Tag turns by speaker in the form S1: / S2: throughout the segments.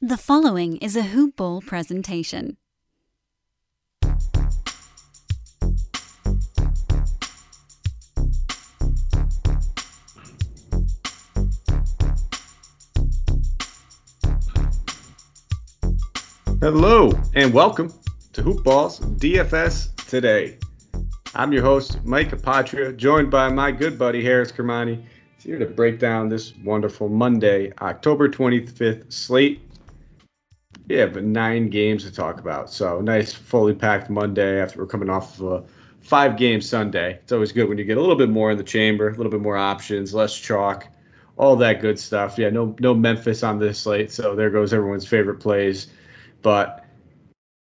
S1: The following is a Hoop Ball presentation.
S2: Hello and welcome to Hoop Balls DFS today. I'm your host, Mike Apatria, joined by my good buddy Harris Kermani. Here to break down this wonderful Monday, October 25th slate. We but nine games to talk about. So nice, fully packed Monday after we're coming off of a five game Sunday. It's always good when you get a little bit more in the chamber, a little bit more options, less chalk, all that good stuff. Yeah, no no Memphis on this slate, so there goes everyone's favorite plays. But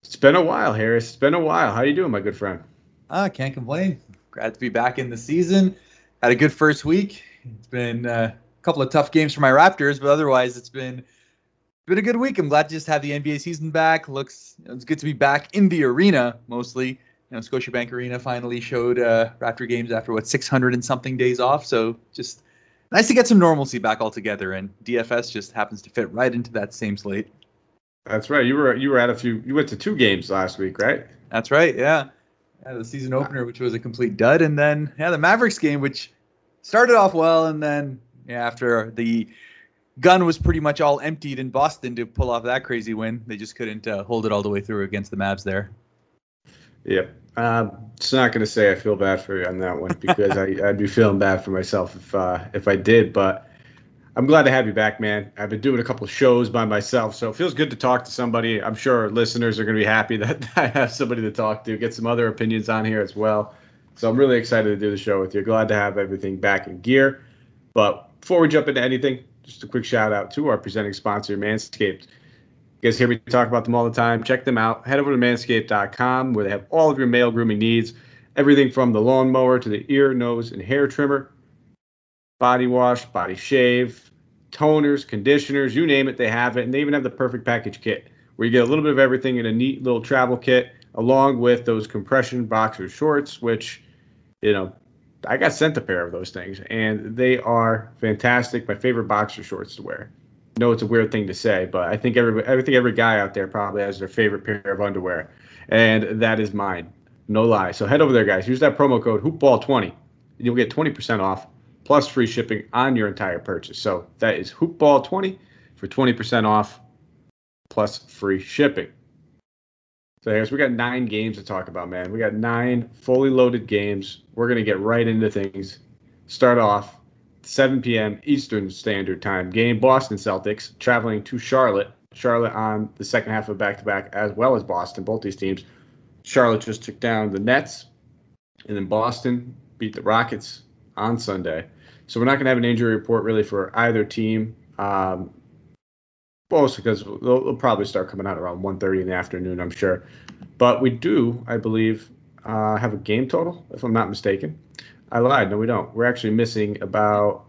S2: it's been a while, Harris. It's been a while. How you doing, my good friend?
S3: I uh, can't complain. Glad to be back in the season. Had a good first week. It's been uh, a couple of tough games for my Raptors, but otherwise it's been been a good week. I'm glad to just have the NBA season back. Looks you know, it's good to be back in the arena mostly. You know, Scotiabank Arena finally showed uh, Raptor games after what 600 and something days off. So just nice to get some normalcy back altogether. And DFS just happens to fit right into that same slate.
S2: That's right. You were you were at a few. You went to two games last week, right?
S3: That's right. Yeah. Yeah, the season opener, which was a complete dud, and then yeah, the Mavericks game, which started off well, and then yeah, after the gun was pretty much all emptied in Boston to pull off that crazy win, they just couldn't uh, hold it all the way through against the Mavs there.
S2: Yep. Uh, it's not going to say I feel bad for you on that one because I, would be feeling bad for myself if uh, if I did. But I'm glad to have you back, man. I've been doing a couple shows by myself, so it feels good to talk to somebody. I'm sure listeners are going to be happy that I have somebody to talk to, get some other opinions on here as well. So I'm really excited to do the show with you. Glad to have everything back in gear. But before we jump into anything, just a quick shout out to our presenting sponsor, Manscaped. You guys hear me talk about them all the time. Check them out. Head over to manscaped.com where they have all of your male grooming needs. Everything from the lawnmower to the ear, nose, and hair trimmer body wash, body shave, toners, conditioners, you name it, they have it. And they even have the perfect package kit where you get a little bit of everything in a neat little travel kit along with those compression boxer shorts, which, you know, I got sent a pair of those things and they are fantastic. My favorite boxer shorts to wear. No, it's a weird thing to say, but I think every I think every guy out there probably has their favorite pair of underwear, and that is mine. No lie. So head over there, guys. Use that promo code hoopball20, and you'll get 20% off plus free shipping on your entire purchase. So that is hoopball20 for 20% off plus free shipping. So here's we got nine games to talk about, man. We got nine fully loaded games. We're gonna get right into things. Start off 7 p.m. Eastern Standard Time game. Boston Celtics traveling to Charlotte. Charlotte on the second half of back to back, as well as Boston. Both these teams. Charlotte just took down the Nets, and then Boston beat the Rockets on Sunday. So we're not going to have an injury report really for either team. Um, mostly because they'll, they'll, probably start coming out around 1.30 in the afternoon, I'm sure. But we do, I believe, uh, have a game total, if I'm not mistaken. I lied. No, we don't. We're actually missing about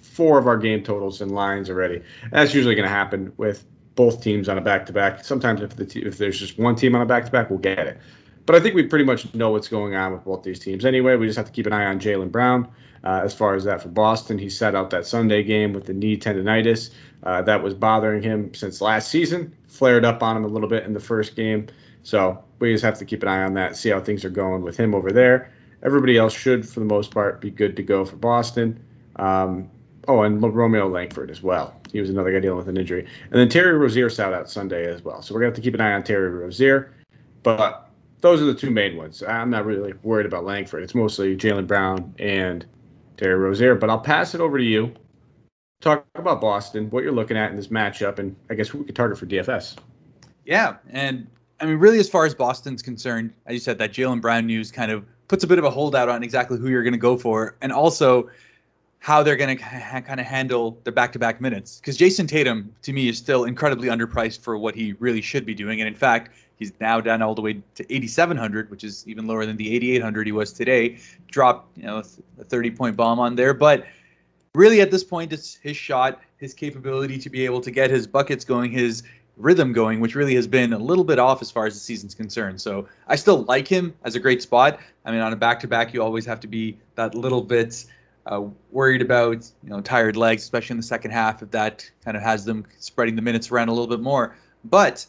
S2: four of our game totals in lines already. And that's usually going to happen with both teams on a back-to-back. Sometimes if the t- if there's just one team on a back-to-back, we'll get it. But I think we pretty much know what's going on with both these teams. Anyway, we just have to keep an eye on Jaylen Brown. Uh, as far as that for Boston, he sat out that Sunday game with the knee tendonitis uh, that was bothering him since last season. Flared up on him a little bit in the first game, so we just have to keep an eye on that, see how things are going with him over there. Everybody else should, for the most part, be good to go for Boston. Um, oh, and Romeo Langford as well. He was another guy dealing with an injury. And then Terry Rozier sat out Sunday as well. So we're going to have to keep an eye on Terry Rozier. But those are the two main ones. I'm not really worried about Langford. It's mostly Jaylen Brown and Terry Rozier. But I'll pass it over to you. Talk about Boston, what you're looking at in this matchup, and I guess we could target for DFS.
S3: Yeah, and I mean, really, as far as Boston's concerned, as you said, that Jaylen Brown news kind of puts a bit of a holdout on exactly who you're going to go for, and also how they're going to kind of handle their back-to-back minutes. Because Jayson Tatum, to me, is still incredibly underpriced for what he really should be doing, and in fact, He's now down all the way to 8,700, which is even lower than the 8,800 he was today. Dropped, you know, a 30 point bomb on there. But really, at this point, it's his shot, his capability to be able to get his buckets going, his rhythm going, which really has been a little bit off as far as the season's concerned. So I still like him as a great spot. I mean, on a back to back, you always have to be that little bit Uh, worried about you know tired legs, especially in the second half, if that kind of has them spreading the minutes around a little bit more. But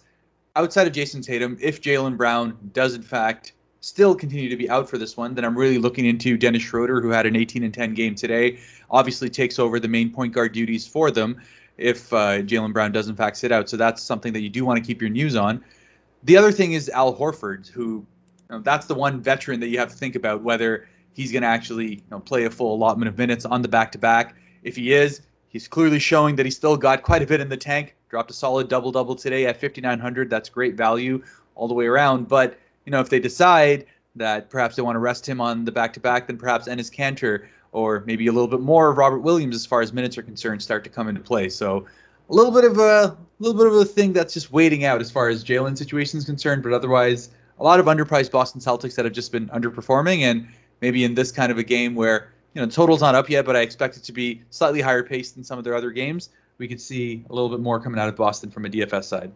S3: outside of Jayson Tatum, if Jaylen Brown does in fact still continue to be out for this one, then I'm really looking into Dennis Schroeder, who had an 18 and 10 game today. Obviously, takes over the main point guard duties for them if uh, Jaylen Brown does in fact sit out. So that's something that you do want to keep your news on. The other thing is Al Horford, who you know, that's the one veteran that you have to think about whether he's going to actually you know, play a full allotment of minutes on the back to back. If he is, he's clearly showing that he's still got quite a bit in the tank. Dropped a solid double double today at 5,900. That's great value all the way around. But you know, if they decide that perhaps they want to rest him on the back to back, then perhaps Enes Kanter or maybe a little bit more of Robert Williams as far as minutes are concerned start to come into play. So a little bit of a little bit of a thing that's just waiting out as far as Jaylen situation is concerned, but otherwise a lot of underpriced Boston Celtics that have just been underperforming and maybe in this kind of a game where you know total's not up yet, but I expect it to be slightly higher paced than some of their other games. We could see a little bit more coming out of Boston from a DFS side.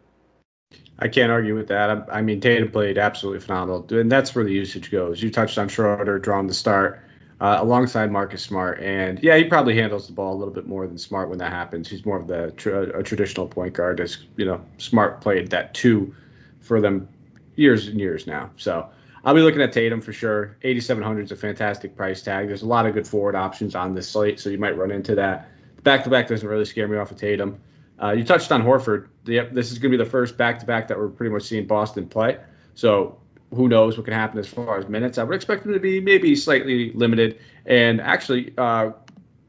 S2: I can't argue with that. I, mean, Tatum played absolutely phenomenal, and that's where the usage goes. You touched on Schroeder drawing the start uh, alongside Marcus Smart, and yeah, he probably handles the ball a little bit more than Smart when that happens. He's more of the a traditional point guard, as you know, Smart played that two for them years and years now. So I'll be looking at Tatum for sure. 8,700 is a fantastic price tag. There's a lot of good forward options on this slate, so you might run into that. Back to back doesn't really scare me off of Tatum. Uh, you touched on Horford. Yep, this is going to be the first back to back that we're pretty much seeing Boston play. So who knows what can happen as far as minutes? I would expect them to be maybe slightly limited. And actually, uh,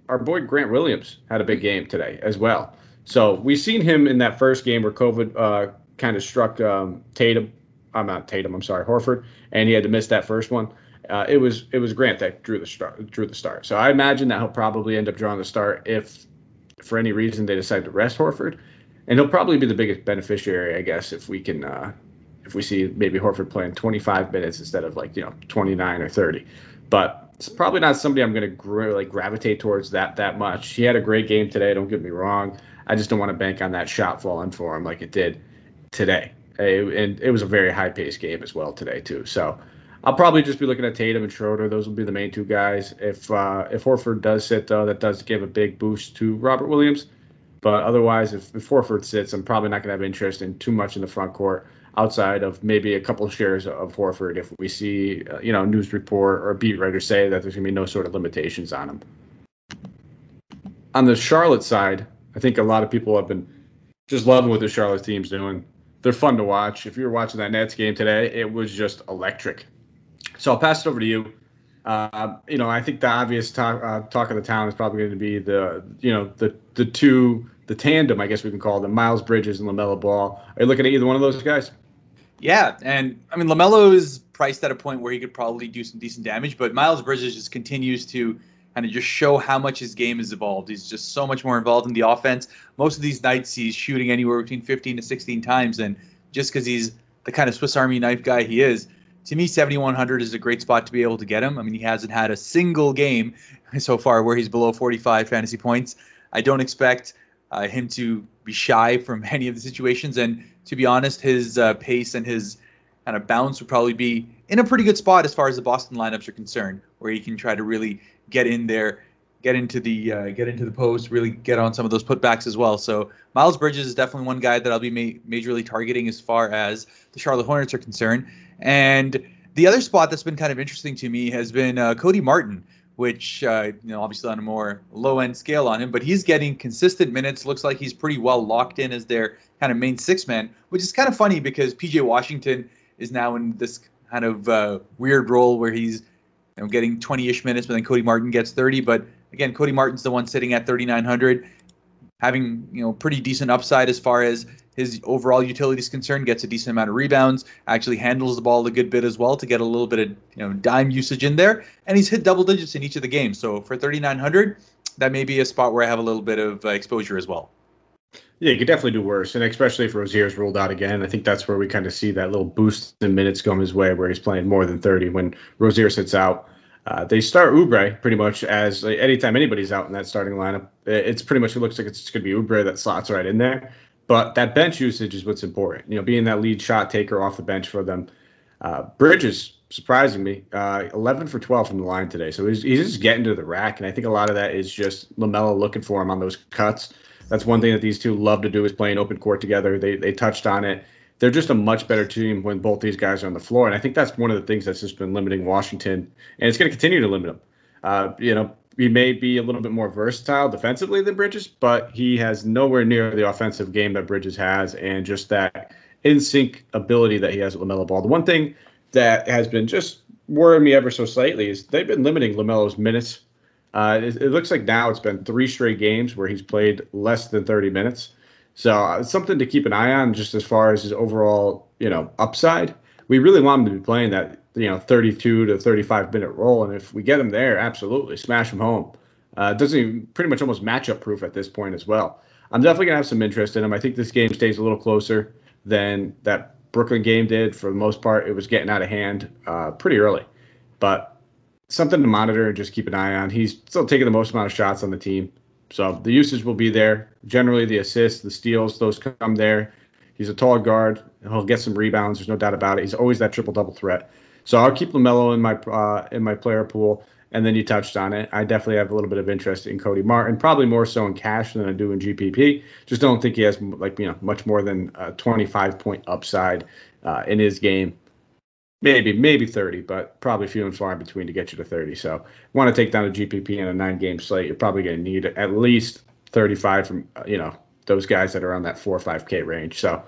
S2: our boy Grant Williams had a big game today as well. So we've seen him in that first game where COVID uh, kind of struck um, Tatum I'm not Tatum. I'm sorry, Horford, and he had to miss that first one. Uh, it was it was Grant that drew the start. Drew the start. So I imagine that he'll probably end up drawing the start if, for any reason, they decide to rest Horford, and he'll probably be the biggest beneficiary, I guess, if we can. Uh, if we see maybe Horford playing 25 minutes instead of like you know 29 or 30, but it's probably not somebody I'm going to like gravitate towards that that much. He had a great game today. Don't get me wrong. I just don't want to bank on that shot falling for him like it did today and it was a very high paced game as well today too. So I'll probably just be looking at Tatum and Schroeder. Those will be the main two guys. If uh, if Horford does sit though, that does give a big boost to Robert Williams. But otherwise, if, if Horford sits, I'm probably not going to have interest in too much in the front court outside of maybe a couple of shares of Horford if we see uh, you know news report or a beat writer say that there's going to be no sort of limitations on him. On the Charlotte side, I think a lot of people have been just loving what the Charlotte team's doing they're fun to watch. If you were watching that Nets game today, it was just electric. So I'll pass it over to you. Uh, you know, I think the obvious talk, uh, talk of the town is probably going to be the, you know, the the two, the tandem, I guess we can call them, Miles Bridges and Lamelo Ball. Are you looking at either one of those guys?
S3: Yeah, and I mean Lamelo is priced at a point where he could probably do some decent damage, but Miles Bridges just continues to kind of just show how much his game has evolved. He's just so much more involved in the offense. Most of these nights he's shooting anywhere between 15 to 16 times, and just because he's the kind of Swiss Army knife guy he is, to me 7100 is a great spot to be able to get him. I mean, he hasn't had a single game so far where he's below 45 fantasy points. I don't expect uh, him to be shy from any of the situations, and to be honest, his uh, pace and his kind of bounce would probably be in a pretty good spot as far as the Boston lineups are concerned, where he can try to really get in there, get into the uh, get into the post, really get on some of those putbacks as well. So Miles Bridges is definitely one guy that I'll be ma- majorly targeting as far as the Charlotte Hornets are concerned. And the other spot that's been kind of interesting to me has been uh, Cody Martin, which uh, you know obviously on a more low end scale on him, but he's getting consistent minutes. Looks like he's pretty well locked in as their kind of main six man, which is kind of funny because PJ Washington is now in this kind of uh, weird role where he's you know, getting 20-ish minutes, but then Cody Martin gets 30. But again, Cody Martin's the one sitting at 3,900, having you know pretty decent upside as far as his overall utility is concerned. Gets a decent amount of rebounds, actually handles the ball a good bit as well to get a little bit of you know dime usage in there, and he's hit double digits in each of the games. So for 3,900, that may be a spot where I have a little bit of uh, exposure as well.
S2: Yeah, you could definitely do worse, and especially if Rozier's ruled out again. I think that's where we kind of see that little boost in minutes going his way, where he's playing more than 30 when Rozier sits out. Uh, they start Oubre pretty much as like, anytime anybody's out in that starting lineup. It's pretty much it looks like it's going to be Oubre that slots right in there. But that bench usage is what's important. You know, being that lead shot taker off the bench for them. Uh, Bridges surprising me. Uh, 11 for 12 from the line today. So he's, he's just getting to the rack. And I think a lot of that is just LaMelo looking for him on those cuts. That's one thing that these two love to do is play an open court together. They, they touched on it. They're just a much better team when both these guys are on the floor. And I think that's one of the things that's just been limiting Washington. And it's going to continue to limit them. Uh, you know, he may be a little bit more versatile defensively than Bridges, but he has nowhere near the offensive game that Bridges has, and just that in sync ability that he has with LaMelo Ball. The one thing that has been just worrying me ever so slightly is they've been limiting LaMelo's minutes. Uh, it, it, looks like now it's been three straight games where he's played less than 30 minutes. So uh, it's something to keep an eye on just as far as his overall, you know, upside. We really want him to be playing that you know 32 to 35 minute role, and if we get him there, absolutely smash him home. Uh, doesn't even pretty much almost matchup proof at this point as well. I'm definitely gonna have some interest in him. I think this game stays a little closer than that Brooklyn game did. For the most part, it was getting out of hand uh, pretty early, but something to monitor and just keep an eye on. He's still taking the most amount of shots on the team, so the usage will be there. Generally, the assists, the steals, those come there. He's a tall guard. He'll get some rebounds. There's no doubt about it. He's always that triple double threat. So I'll keep LaMelo in my uh, in my player pool. And then you touched on it. I definitely have a little bit of interest in Cody Martin, probably more so in cash than I do in GPP. Just don't think he has like you know much more than a 25 point upside uh, in his game. Maybe maybe 30, but probably few and far in between to get you to 30. So want to take down a GPP in a nine game slate, you're probably going to need at least 35 from uh, you know those guys that are on that four or five K range. So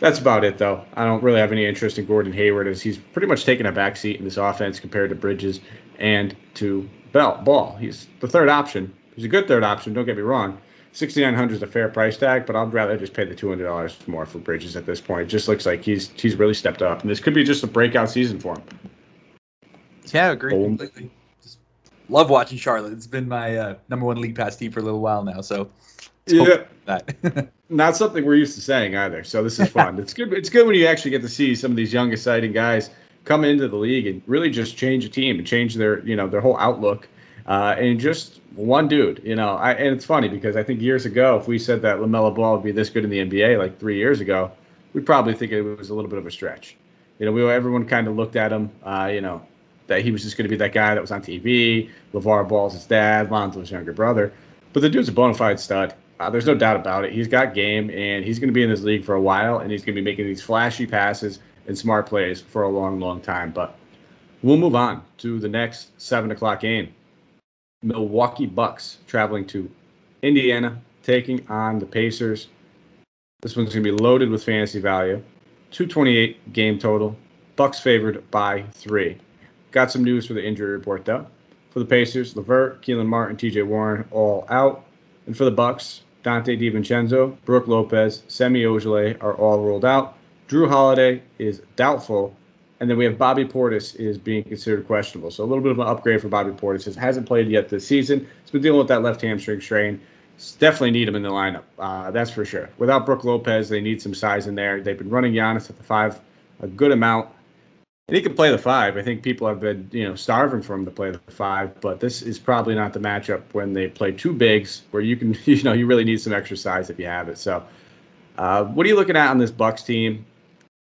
S2: that's about it, though. I don't really have any interest in Gordon Hayward as he's pretty much taken a backseat in this offense compared to Bridges and to Bell Ball. He's the third option. He's a good third option. Don't get me wrong. 6900 is a fair price tag, but I'd rather just pay the $200 more for Bridges at this point. It just looks like he's he's really stepped up, and this could be just a breakout season for him.
S3: Yeah, agree completely. Just love watching Charlotte. It's been my uh, number one league pass team for a little while now, so
S2: yeah. that. Not something we're used to saying either. So this is fun. it's good. It's good when you actually get to see some of these young, exciting guys come into the league and really just change a team and change their, you know, their whole outlook. Uh, and just one dude, you know, I, and it's funny because I think years ago, if we said that LaMelo Ball would be this good in the NBA like three years ago, we'd probably think it was a little bit of a stretch. You know, we everyone kind of looked at him, uh, you know, that he was just going to be that guy that was on TV. LeVar Ball's his dad, Lonzo's younger brother. But the dude's a bona fide stud. Uh, there's no doubt about it. He's got game, and he's going to be in this league for a while, and he's going to be making these flashy passes and smart plays for a long, long time. But we'll move on to the next seven o'clock game. Milwaukee Bucks traveling to Indiana, taking on the Pacers. This one's going to be loaded with fantasy value. 228 game total. Bucks favored by three. Got some news for the injury report though. For the Pacers, LeVert, Kelan Martin, T.J. Warren all out, and for the Bucks, Donte DiVincenzo, Brook Lopez, Semi Ojeleye are all ruled out. Jrue Holiday is doubtful. And then we have Bobby Portis is being considered questionable. So a little bit of an upgrade for Bobby Portis. He hasn't played yet this season. He's been dealing with that left hamstring strain. Definitely need him in the lineup. Uh, that's for sure. Without Brook Lopez, they need some size in there. They've been running Giannis at the five a good amount. And he can play the five. I think people have been, you know, starving for him to play the five, but this is probably not the matchup when they play two bigs where you can, you know, you really need some exercise if you have it. So, uh, what are you looking at on this Bucks team?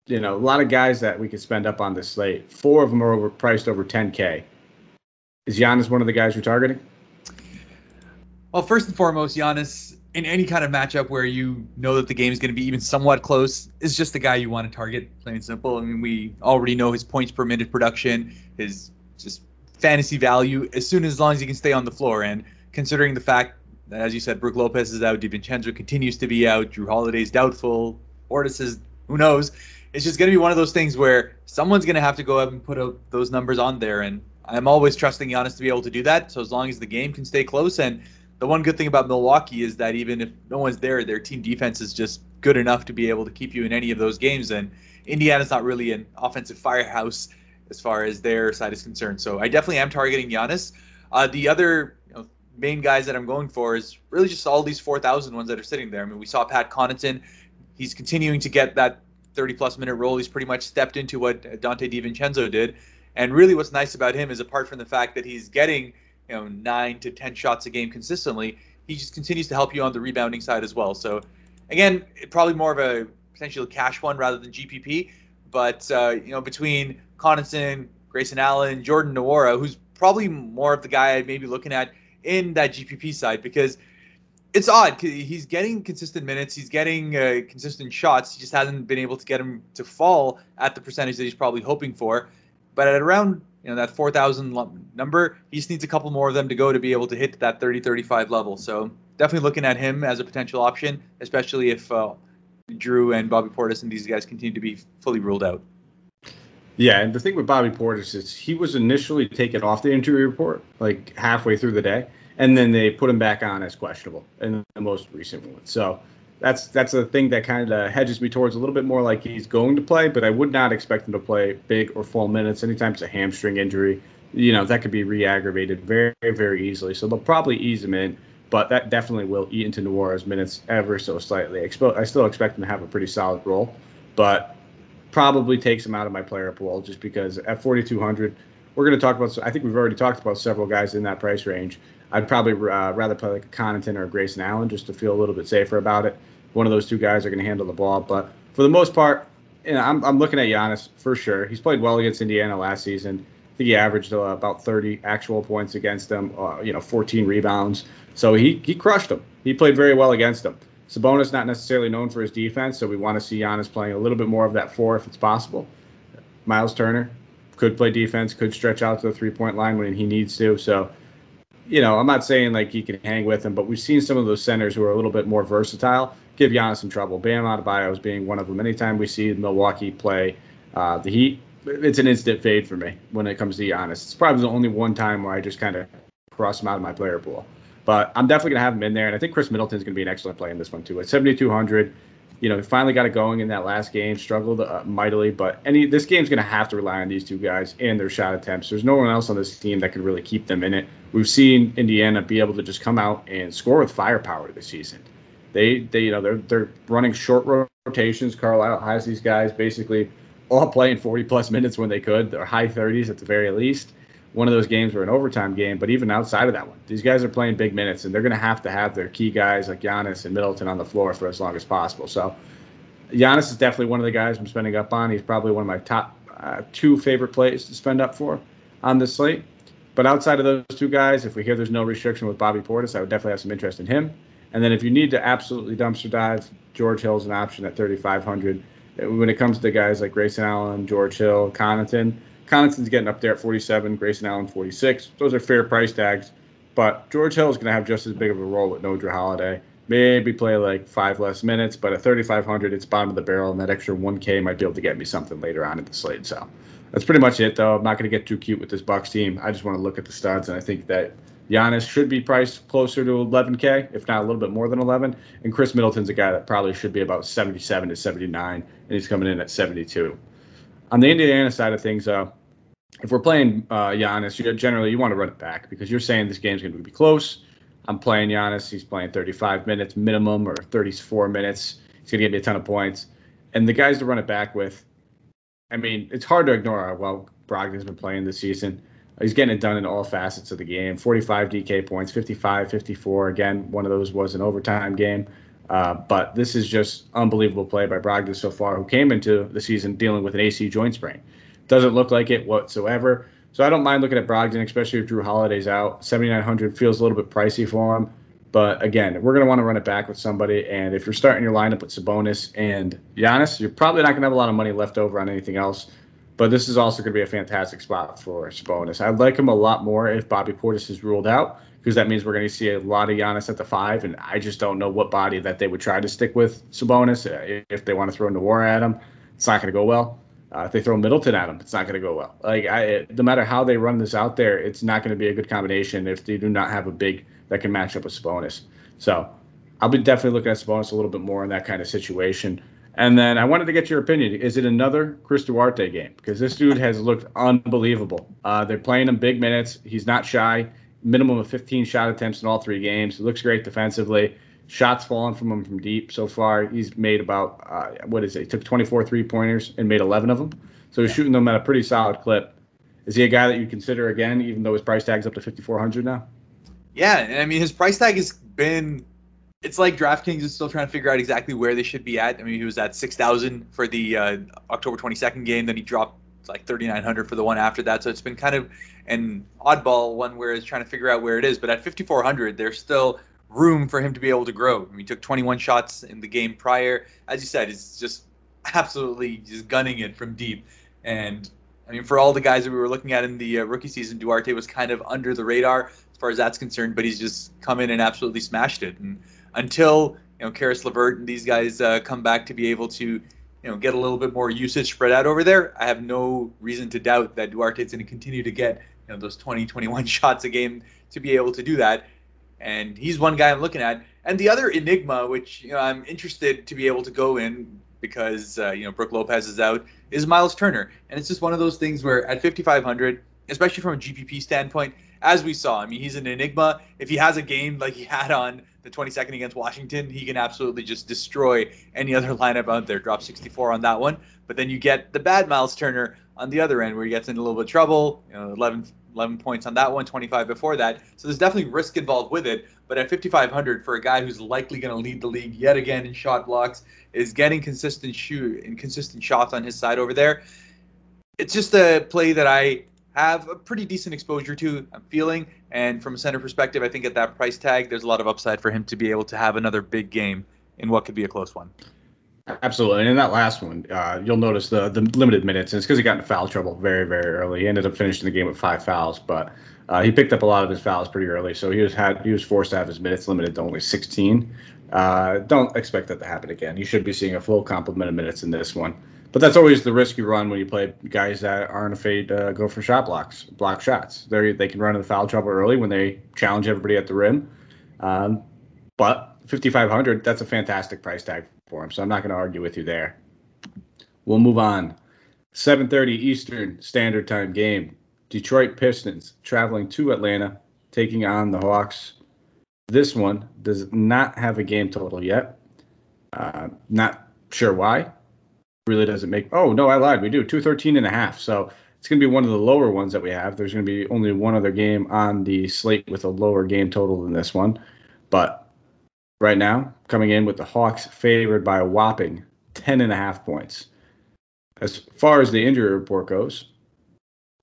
S2: You know, a lot of guys that we could spend up on this slate. Four of them are over, priced over 10K. Is Giannis one of the guys you're targeting?
S3: Well, first and foremost, Giannis in any kind of matchup where you know that the game is going to be even somewhat close is just the guy you want to target, plain and simple. I mean, we already know his points per minute production, his just fantasy value, as soon as, as long as he can stay on the floor. And considering the fact that, as you said, Brook Lopez is out, DiVincenzo continues to be out, Jrue Holiday's doubtful, Portis is who knows. It's just going to be one of those things where someone's going to have to go up and put out those numbers on there. And I'm always trusting Giannis to be able to do that. So as long as the game can stay close and the one good thing about Milwaukee is that even if no one's there, their team defense is just good enough to be able to keep you in any of those games. And Indiana's not really an offensive firehouse as far as their side is concerned. So I definitely am targeting Giannis. Uh, the other you know, main guys that I'm going for is really just all these 4,000 ones that are sitting there. I mean, we saw Pat Connaughton. He's continuing to get that 30 plus minute role. He's pretty much stepped into what Donte DiVincenzo did. And really, what's nice about him is apart from the fact that he's getting – you know nine to ten shots a game consistently, he just continues to help you on the rebounding side as well. So again, probably more of a potential cash one rather than GPP. But uh, you know between Connaughton, Grayson Allen, Jordan Nwora, who's probably more of the guy I'd maybe looking at in that GPP side because it's odd. He's getting consistent minutes. He's getting uh, consistent shots. He just hasn't been able to get him to fall at the percentage that he's probably hoping for. But at around you know that 4,000 number, he just needs a couple more of them to go to be able to hit that 30-35 level. So definitely looking at him as a potential option, especially if uh, Jrue and Bobby Portis and these guys continue to be fully ruled out.
S2: Yeah, and the thing with Bobby Portis is he was initially taken off the injury report like halfway through the day, and then they put him back on as questionable in the most recent one. So that's that's a thing that kind of hedges me towards a little bit more like he's going to play, but I would not expect him to play big or full minutes. Anytime it's a hamstring injury, you know that could be re-aggravated very very easily. So they'll probably ease him in, but that definitely will eat into Nwora's minutes ever so slightly. I, I still expect him to have a pretty solid role, but probably takes him out of my player pool just because at 4,200, we're going to talk about. I think we've already talked about several guys in that price range. I'd probably uh, rather play like a Connaughton or a Grayson Allen just to feel a little bit safer about it. One of those two guys are going to handle the ball, but for the most part, you know, I'm, I'm looking at Giannis for sure. He's played well against Indiana last season. I think he averaged uh, about 30 actual points against them, uh, you know, 14 rebounds. So he, he crushed them. He played very well against them. Sabonis not necessarily known for his defense, so we want to see Giannis playing a little bit more of that four if it's possible. Miles Turner could play defense, could stretch out to the three point line when he needs to. So, you know, I'm not saying like he can hang with him, but we've seen some of those centers who are a little bit more versatile give Giannis some trouble. Bam Adebayo is being one of them. Anytime we see Milwaukee play uh, the Heat, it's an instant fade for me when it comes to Giannis. It's probably the only one time where I just kind of cross him out of my player pool. But I'm definitely going to have him in there. And I think Khris Middleton's going to be an excellent play in this one, too. At 7,200, you know, finally got it going in that last game, struggled uh, mightily. But any this game's going to have to rely on these two guys and their shot attempts. There's no one else on this team that can really keep them in it. We've seen Indiana be able to just come out and score with firepower this season. They, they, you know, they're they're running short rotations. Carlisle has these guys basically all playing 40 plus minutes when they could. They're high 30s at the very least one of those games were an overtime game, but even outside of that one, these guys are playing big minutes, and they're going to have to have their key guys like Giannis and Middleton on the floor for as long as possible. So, Giannis is definitely one of the guys I'm spending up on. He's probably one of my top uh, two favorite plays to spend up for on this slate. But outside of those two guys, if we hear there's no restriction with Bobby Portis, I would definitely have some interest in him. And then if you need to absolutely dumpster dive, George Hill's an option at 3,500. When it comes to guys like Grayson Allen, George Hill, Connaughton, Connaughton's getting up there at 47, Grayson Allen 46. Those are fair price tags, but George Hill is going to have just as big of a role with no Jrue Holiday. Maybe play like five less minutes, but at 3,500, it's bottom of the barrel, and that extra 1K might be able to get me something later on in the slate. So that's pretty much it, though. I'm not going to get too cute with this Bucks team. I just want to look at the studs, and I think that Giannis should be priced closer to 11K, if not a little bit more than 11. And Khris Middleton's a guy that probably should be about 77 to 79, and he's coming in at 72. On the Indiana side of things, though, if we're playing uh, Giannis, you generally you want to run it back because you're saying this game's going to be close. I'm playing Giannis. He's playing 35 minutes minimum or 34 minutes. He's going to get me a ton of points. And the guys to run it back with, I mean, it's hard to ignore how well Brogdon's been playing this season. He's getting it done in all facets of the game 45 DK points, 55, 54. Again, one of those was an overtime game. Uh, but this is just unbelievable play by Brogdon so far, who came into the season dealing with an AC joint sprain. Doesn't look like it whatsoever. So I don't mind looking at Brogdon, especially if Jrue Holiday's out. 7,900 feels a little bit pricey for him. But again, we're going to want to run it back with somebody. And if you're starting your lineup with Sabonis and Giannis, you're probably not going to have a lot of money left over on anything else. But this is also going to be a fantastic spot for Sabonis. I'd like him a lot more if Bobby Portis is ruled out, because that means we're going to see a lot of Giannis at the five. And I just don't know what body that they would try to stick with Sabonis. Uh, if they want to throw Nwora at him, it's not going to go well. Uh, if they throw Middleton at him, it's not going to go well. Like I, no matter how they run this out there, it's not going to be a good combination if they do not have a big that can match up with Sabonis. So I'll be definitely looking at Sabonis a little bit more in that kind of situation. And then I wanted to get your opinion. Is it another Chris Duarte game? Because this dude has looked unbelievable. Uh, they're playing him big minutes. He's not shy. Minimum of 15 shot attempts in all three games. He looks great defensively shots falling from him from deep so far. He's made about uh, what is it? He took 24 three pointers and made 11 of them. So he's shooting them at a pretty solid clip. Is he a guy that you consider again, even though his price tag's up to 5,400 now?
S3: Yeah, and I mean his price tag has been. It's like DraftKings is still trying to figure out exactly where they should be at. I mean, he was at 6,000 for the uh, October 22nd game. Then he dropped like 3,900 for the one after that. So it's been kind of an oddball one where it's trying to figure out where it is. But at 5,400, there's still room for him to be able to grow. I mean, he took 21 shots in the game prior. As you said, it's just absolutely just gunning it from deep. And I mean, for all the guys that we were looking at in the uh, rookie season, Duarte was kind of under the radar as far as that's concerned, but he's just come in and absolutely smashed it. And until you know Caris LeVert and these guys uh, come back to be able to you know get a little bit more usage spread out over there, I have no reason to doubt that Duarte is going to continue to get you know those 20, 21 shots a game to be able to do that. And he's one guy I'm looking at. And the other enigma, which you know I'm interested to be able to go in because uh, you know Brook Lopez is out, is Miles Turner, and it's just one of those things where at 5,500, especially from a GPP standpoint, as we saw, I mean he's an enigma. If he has a game like he had on the 22nd against Washington, he can absolutely just destroy any other lineup out there. Drop 64 on that one, but then you get the bad Miles Turner on the other end where he gets in a little bit of trouble. You know, 11 11 points on that one, 25 before that. So there's definitely risk involved with it. But at 5,500 for a guy who's likely going to lead the league yet again in shot blocks, is getting consistent shoot and consistent shots on his side over there. It's just a play that I have a pretty decent exposure to. I'm feeling, and from a center perspective, I think at that price tag, there's a lot of upside for him to be able to have another big game in what could be a close one.
S2: Absolutely, and in that last one, uh, you'll notice the the limited minutes, and it's because he got into foul trouble very very early. He ended up finishing the game with five fouls, but uh, he picked up a lot of his fouls pretty early, so he was had he was forced to have his minutes limited to only 16. Uh, don't expect that to happen again. You should be seeing a full complement of minutes in this one, but that's always the risk you run when you play guys that aren't afraid to go for shot blocks, block shots. They they can run into foul trouble early when they challenge everybody at the rim, um, but 5500 that's a fantastic price tag for him. So I'm not going to argue with you there. We'll move on. 7:30 Eastern Standard Time game. Detroit Pistons traveling to Atlanta, taking on the Hawks. This one does not have a game total yet. Uh, not sure why. Really doesn't make. Oh no, I lied. We do 213 and a half. So it's going to be one of the lower ones that we have. There's going to be only one other game on the slate with a lower game total than this one, but right now, coming in with the Hawks favored by a whopping 10 and a half points. As far as the injury report goes,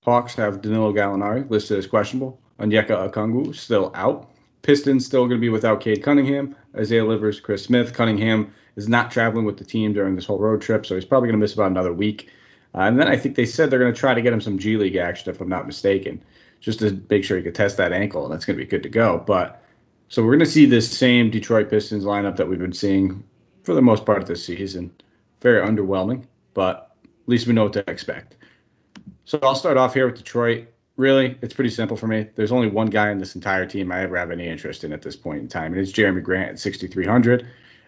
S2: Hawks have Danilo Gallinari listed as questionable. Onyeka Okongwu still out. Pistons still going to be without Cade Cunningham. Isaiah Livers, Chris Smith. Cunningham is not traveling with the team during this whole road trip, so he's probably going to miss about another week. Uh, and then I think they said they're going to try to get him some G League action, if I'm not mistaken, just to make sure he could test that ankle, and that's going to be good to go. But so we're going to see this same Detroit Pistons lineup that we've been seeing for the most part of this season. Very underwhelming, but at least we know what to expect. So I'll start off here with Detroit. Really, it's pretty simple for me. There's only one guy in this entire team I ever have any interest in at this point in time, and it's Jerami Grant at 6,300.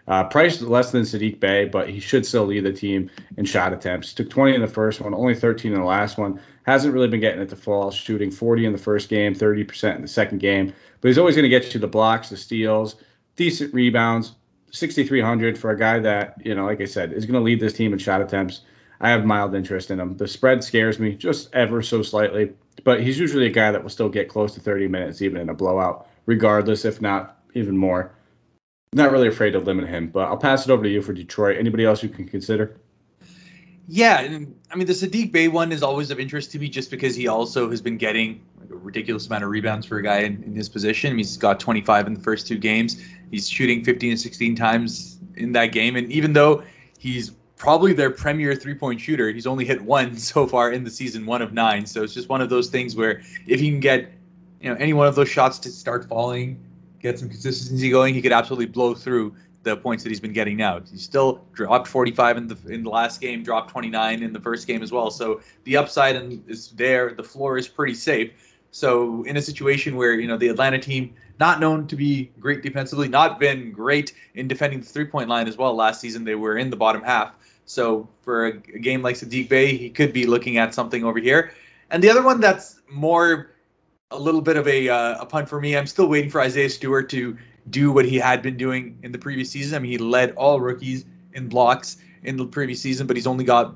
S2: Uh, priced less than Saddiq Bey, but he should still lead the team in shot attempts. Took 20 in the first one, only 13 in the last one. Hasn't really been getting it to fall, shooting 40 in the first game, 30% in the second game. But he's always going to get you the blocks, the steals, decent rebounds. 6,300 for a guy that, you know, like I said, is going to lead this team in shot attempts. I have mild interest in him. The spread scares me just ever so slightly, but he's usually a guy that will still get close to 30 minutes, even in a blowout, regardless, if not even more. Not really afraid to limit him, but I'll pass it over to you for Detroit. Anybody else you can consider?
S3: Yeah, I mean the Saddiq Bey one is always of interest to me just because he also has been getting like a ridiculous amount of rebounds for a guy in, in his position. I mean, he's got 25 in the first two games. He's shooting 15 and 16 times in that game, and even though he's probably their premier three-point shooter, he's only hit one so far in the season, one of nine. So it's just one of those things where if he can get you know any one of those shots to start falling, get some consistency going, he could absolutely blow through the points that he's been getting now. He still dropped 45 in the in the last game, dropped 29 in the first game as well. So the upside is there. The floor is pretty safe. So in a situation where you know the Atlanta team, not known to be great defensively, not been great in defending the three-point line as well last season, they were in the bottom half. So for a, game like Saddiq Bey, he could be looking at something over here. And the other one that's more a little bit of a, uh, a punt for me. I'm still waiting for Isaiah Stewart to do what he had been doing in the previous season. I mean, he led all rookies in blocks in the previous season, but he's only got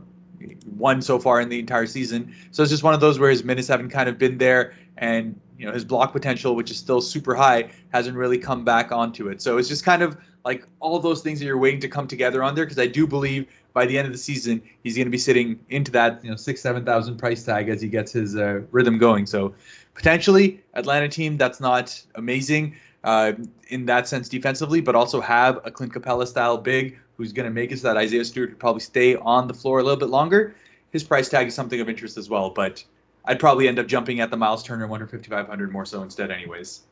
S3: one so far in the entire season. So it's just one of those where his minutes haven't kind of been there, and you know his block potential, which is still super high, hasn't really come back onto it. So it's just kind of like all those things that you're waiting to come together on there. Because I do believe by the end of the season, he's going to be sitting into that you know six seven thousand price tag as he gets his uh, rhythm going. So potentially Atlanta team that's not amazing uh, in that sense defensively, but also have a Clint Capela style big who's going to make it so that Isaiah Stewart could probably stay on the floor a little bit longer. His price tag is something of interest as well, but I'd probably end up jumping at the Miles Turner one fifty five hundred more so instead, anyways.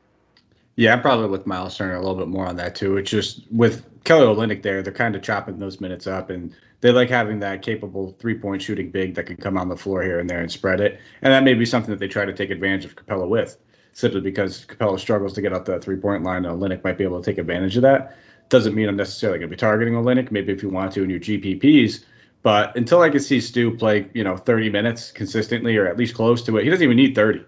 S2: Yeah, I'm probably with Miles Turner a little bit more on that too. It's just with Kelly Olynyk there, they're kind of chopping those minutes up, and they like having that capable three point shooting big that can come on the floor here and there and spread it. And that may be something that they try to take advantage of Capela with, simply because Capela struggles to get out the three point line, and Olynyk might be able to take advantage of that. Doesn't mean I'm necessarily going to be targeting Olynyk. Maybe if you want to in your GPPs, but until I can see Stu play, you know, 30 minutes consistently or at least close to it, he doesn't even need 30.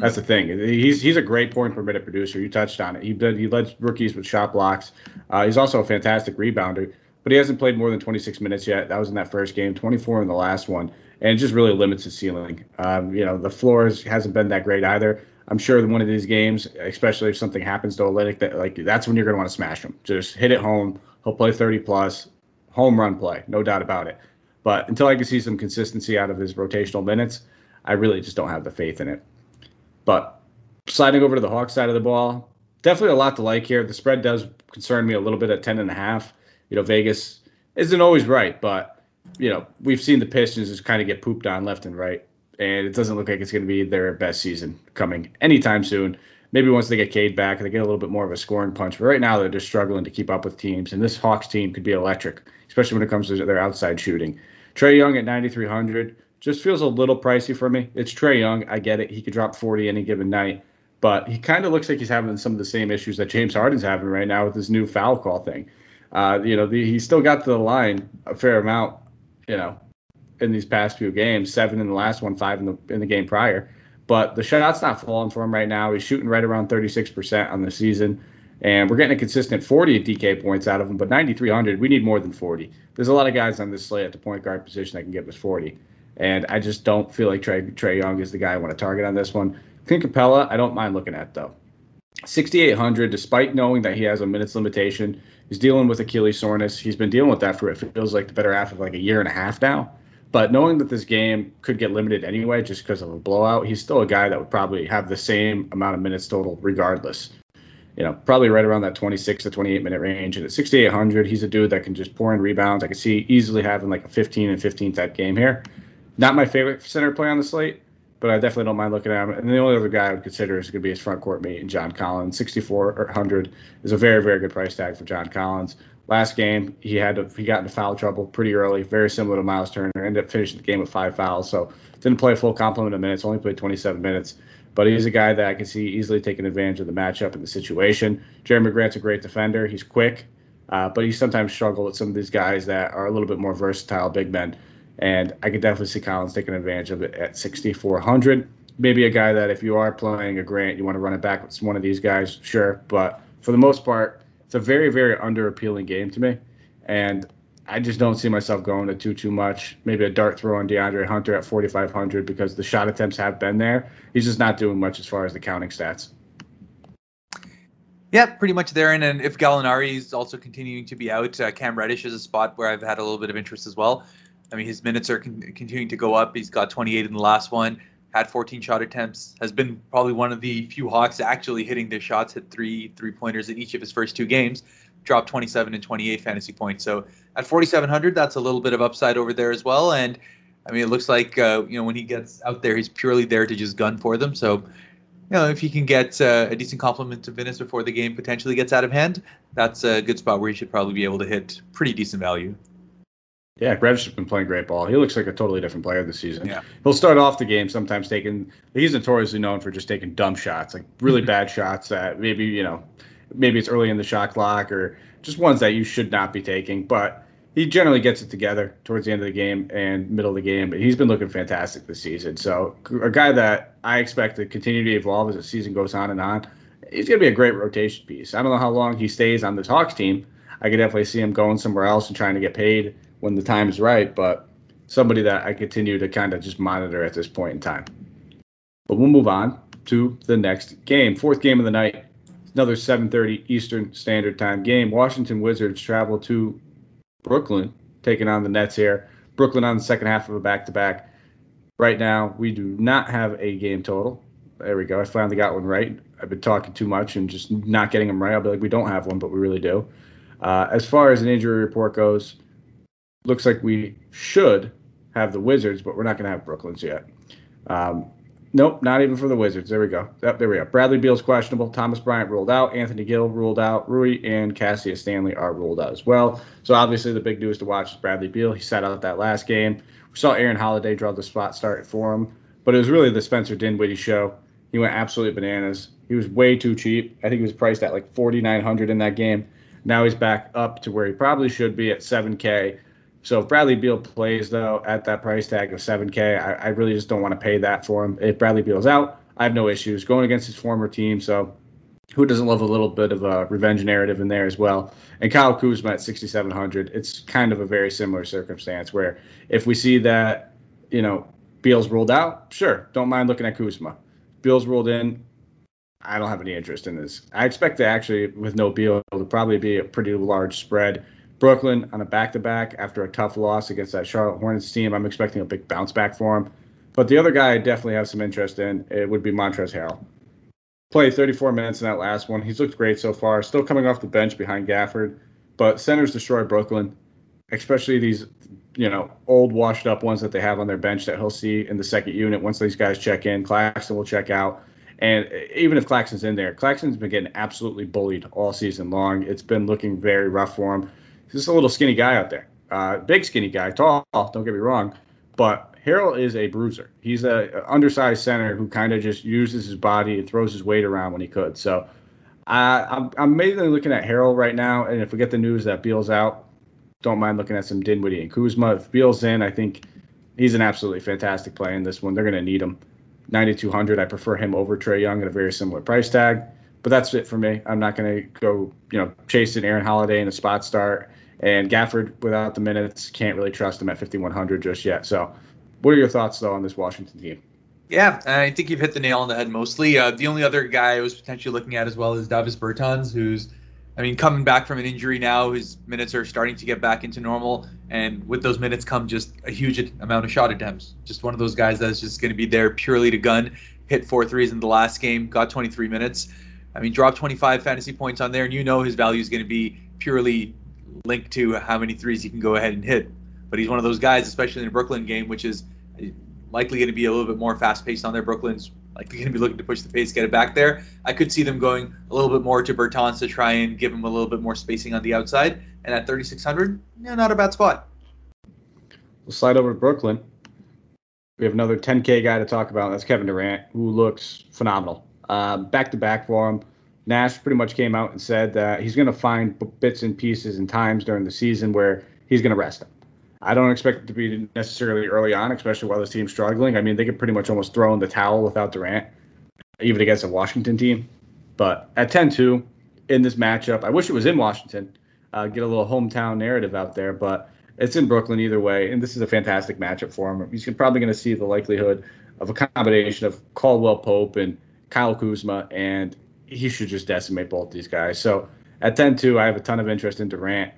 S2: That's the thing. He's he's a great point per minute producer. You touched on it. He did, he led rookies with shot blocks. Uh, he's also a fantastic rebounder, but he hasn't played more than 26 minutes yet. That was in that first game, 24 in the last one, and it just really limits his ceiling. Um, you know, the floor hasn't been that great either. I'm sure in one of these games, especially if something happens to Olynyk, that like that's when you're going to want to smash him. Just hit it home. He'll play 30 plus, home run play, no doubt about it. But until I can see some consistency out of his rotational minutes, I really just don't have the faith in it. But sliding over to the Hawks side of the ball, definitely a lot to like here. The spread does concern me a little bit at 10 and a half. You know, Vegas isn't always right, but you know, we've seen the Pistons just kind of get pooped on left and right. And it doesn't look like it's going to be their best season coming anytime soon. Maybe once they get Cade back, they get a little bit more of a scoring punch. But right now, they're just struggling to keep up with teams. And this Hawks team could be electric, especially when it comes to their outside shooting. Trae Young at 9,300 just feels a little pricey for me. It's Trae Young. I get it. He could drop 40 any given night, but he kind of looks like he's having some of the same issues that James Harden's having right now with his new foul call thing. Uh, you know, the, he still got to the line a fair amount, you know, in these past few games, seven in the last one, five in the in the game prior. But the shot's not falling for him right now. He's shooting right around 36% on the season. And we're getting a consistent 40 DK points out of him, but 9,300, we need more than 40. There's a lot of guys on this slate at the point guard position that can get us 40. And I just don't feel like Trey, Trae Young is the guy I want to target on this one. Clint Capela, I don't mind looking at though. 6,800, despite knowing that he has a minutes limitation, he's dealing with Achilles soreness. He's been dealing with that for it feels like the better half of like a year and a half now. But knowing that this game could get limited anyway, just because of a blowout, he's still a guy that would probably have the same amount of minutes total regardless. You know, probably right around that 26 to 28 minute range. And at 6,800, he's a dude that can just pour in rebounds. I can see easily having like a 15 and 15 type game here. Not my favorite center play on the slate, but I definitely don't mind looking at him. And the only other guy I would consider is going to be his front court mate, and John Collins. 6,400 is a very, very good price tag for John Collins. Last game, he had to, he got into foul trouble pretty early, very similar to Miles Turner. Ended up finishing the game with five fouls, so didn't play a full complement of minutes. Only played 27 minutes, but he's a guy that I can see easily taking advantage of the matchup and the situation. Jerami Grant's a great defender. He's quick, uh, but he sometimes struggle with some of these guys that are a little bit more versatile big men. And I could definitely see Collins taking advantage of it at 6,400. Maybe a guy that if you are playing a Grant, you want to run it back with one of these guys, sure. But for the most part, it's a very, very under appealing game to me. And I just don't see myself going to too, too much. Maybe a dart throw on DeAndre Hunter at 4,500 because the shot attempts have been there. He's just not doing much as far as the counting stats.
S3: Yeah, pretty much there. And, and if Gallinari is also continuing to be out, uh, Cam Reddish is a spot where I've had a little bit of interest as well. I mean, his minutes are con- continuing to go up. He's got 28 in the last one, had 14 shot attempts, has been probably one of the few Hawks actually hitting their shots, hit three three pointers in each of his first two games, dropped 27 and 28 fantasy points. So at 4,700, that's a little bit of upside over there as well. And I mean, it looks like uh, you know when he gets out there, he's purely there to just gun for them. So you know, if he can get uh, a decent compliment to Venice before the game potentially gets out of hand, that's a good spot where he should probably be able to hit pretty decent value.
S2: Yeah, has been playing great ball. He looks like a totally different player this season.
S3: Yeah.
S2: He'll start off the game sometimes taking. He's notoriously known for just taking dumb shots, like really mm-hmm. bad shots that maybe you know, maybe it's early in the shot clock or just ones that you should not be taking. But he generally gets it together towards the end of the game and middle of the game. But he's been looking fantastic this season. So a guy that I expect to continue to evolve as the season goes on and on. He's going to be a great rotation piece. I don't know how long he stays on this Hawks team. I could definitely see him going somewhere else and trying to get paid when the time is right, but somebody that I continue to kind of just monitor at this point in time. But we'll move on to the next game, fourth game of the night. Another 7:30 Eastern Standard Time game. Washington Wizards travel to Brooklyn taking on the Nets here. Brooklyn on the second half of a back to back. Right now, we do not have a game total. There we go. I finally got one right. I've been talking too much and just not getting them right. I'll be like, we don't have one, but we really do. Uh, as far as an injury report goes, looks like we should have the Wizards, but we're not going to have Brooklyn's yet. Um, nope, not even for the Wizards. There we go. There we go. Bradley Beal's questionable. Thomas Bryant ruled out. Anthony Gill ruled out. Rui and Cassius Stanley are ruled out as well. So obviously the big news to watch is Bradley Beal. He sat out that last game. We saw Aaron Holiday draw the spot start for him, but it was really the Spencer Dinwiddie show. He went absolutely bananas. He was way too cheap. I think he was priced at like 4,900 in that game. Now he's back up to where he probably should be at 7K. So if Bradley Beal plays though at that price tag of 7K, I, I really just don't want to pay that for him. If Bradley Beal's out, I have no issues going against his former team. So who doesn't love a little bit of a revenge narrative in there as well? And Kyle Kuzma at 6,700, it's kind of a very similar circumstance where if we see that, you know, Beal's ruled out, sure, don't mind looking at Kuzma. Beal's ruled in, I don't have any interest in this. I expect to actually, with no Beal, to probably be a pretty large spread. Brooklyn on a back to back after a tough loss against that Charlotte Hornets team. I'm expecting a big bounce back for him. But the other guy I definitely have some interest in it would be Montrezl Harrell. Played 34 minutes in that last one. He's looked great so far. Still coming off the bench behind Gafford, but centers destroy Brooklyn, especially these you know old washed up ones that they have on their bench that he'll see in the second unit once these guys check in. Claxton will check out. And even if Claxton's in there, Claxton's been getting absolutely bullied all season long. It's been looking very rough for him just a little skinny guy out there. Uh, big skinny guy, tall. Don't get me wrong, but Harrell is a bruiser. He's a, a undersized center who kind of just uses his body and throws his weight around when he could. So uh, I'm, I'm mainly looking at Harrell right now, and if we get the news that Beal's out, don't mind looking at some Dinwiddie and Kuzma. If Beal's in, I think he's an absolutely fantastic play in this one. They're going to need him. 9,200. I prefer him over Trae Young at a very similar price tag. But that's it for me. I'm not going to go, you know, chasing Aaron Holiday in a spot start. And Gafford, without the minutes, can't really trust him at 5,100 just yet. So, what are your thoughts, though, on this Washington team?
S3: Yeah, I think you've hit the nail on the head mostly. Uh, the only other guy I was potentially looking at as well is Davis Bertans, who's, I mean, coming back from an injury now. His minutes are starting to get back into normal. And with those minutes come just a huge amount of shot attempts. Just one of those guys that's just going to be there purely to gun. Hit four threes in the last game, got 23 minutes. I mean, dropped 25 fantasy points on there, and you know his value is going to be purely linked to how many threes he can go ahead and hit. But he's one of those guys, especially in a Brooklyn game, which is likely going to be a little bit more fast paced on there. Brooklyn's likely going to be looking to push the pace, get it back there. I could see them going a little bit more to Bertans to try and give him a little bit more spacing on the outside. And at 3,600, yeah, not a bad spot.
S2: We'll slide over to Brooklyn. We have another 10K guy to talk about. That's Kevin Durant, who looks phenomenal. Back to back for him. Nash pretty much came out and said that he's going to find bits and pieces and times during the season where he's going to rest him. I don't expect it to be necessarily early on, especially while this team's struggling. I mean, they could pretty much almost throw in the towel without Durant, even against a Washington team. But at 10 2 in this matchup, I wish it was in Washington, uh, get a little hometown narrative out there, but it's in Brooklyn either way. And this is a fantastic matchup for him. He's probably going to see the likelihood of a combination of Caldwell Pope and Kyle Kuzma, and he should just decimate both these guys. So at 10 2, I have a ton of interest in Durant.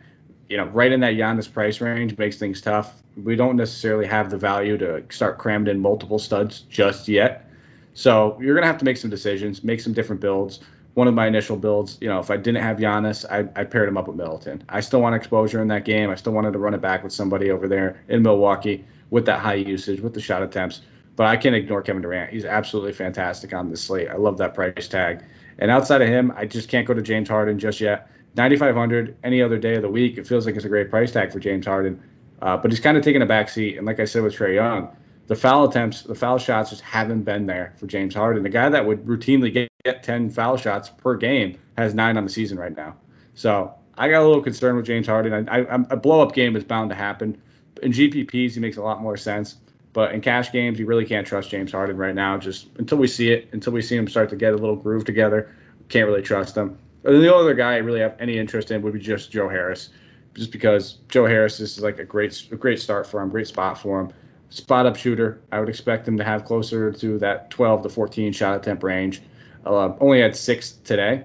S2: You know, right in that Giannis price range makes things tough. We don't necessarily have the value to start crammed in multiple studs just yet. So you're going to have to make some decisions, make some different builds. One of my initial builds, you know, if I didn't have Giannis, I, I paired him up with Middleton. I still want exposure in that game. I still wanted to run it back with somebody over there in Milwaukee with that high usage, with the shot attempts. But I can't ignore Kevin Durant. He's absolutely fantastic on this slate. I love that price tag. And outside of him, I just can't go to James Harden just yet. 9,500 any other day of the week. It feels like it's a great price tag for James Harden. Uh, but he's kind of taking a back seat. And like I said with Trae Young, the foul attempts, the foul shots just haven't been there for James Harden. The guy that would routinely get, get 10 foul shots per game has nine on the season right now. So I got a little concerned with James Harden. A blow up game is bound to happen. In GPPs, he makes a lot more sense. But in cash games, you really can't trust James Harden right now. Just until we see it, until we see him start to get a little groove together, can't really trust him. And the other guy I really have any interest in would be just Joe Harris, just because Joe Harris this is like a great, a great start for him, great spot for him. Spot up shooter. I would expect him to have closer to that 12 to 14 shot attempt range. Uh, only had six today.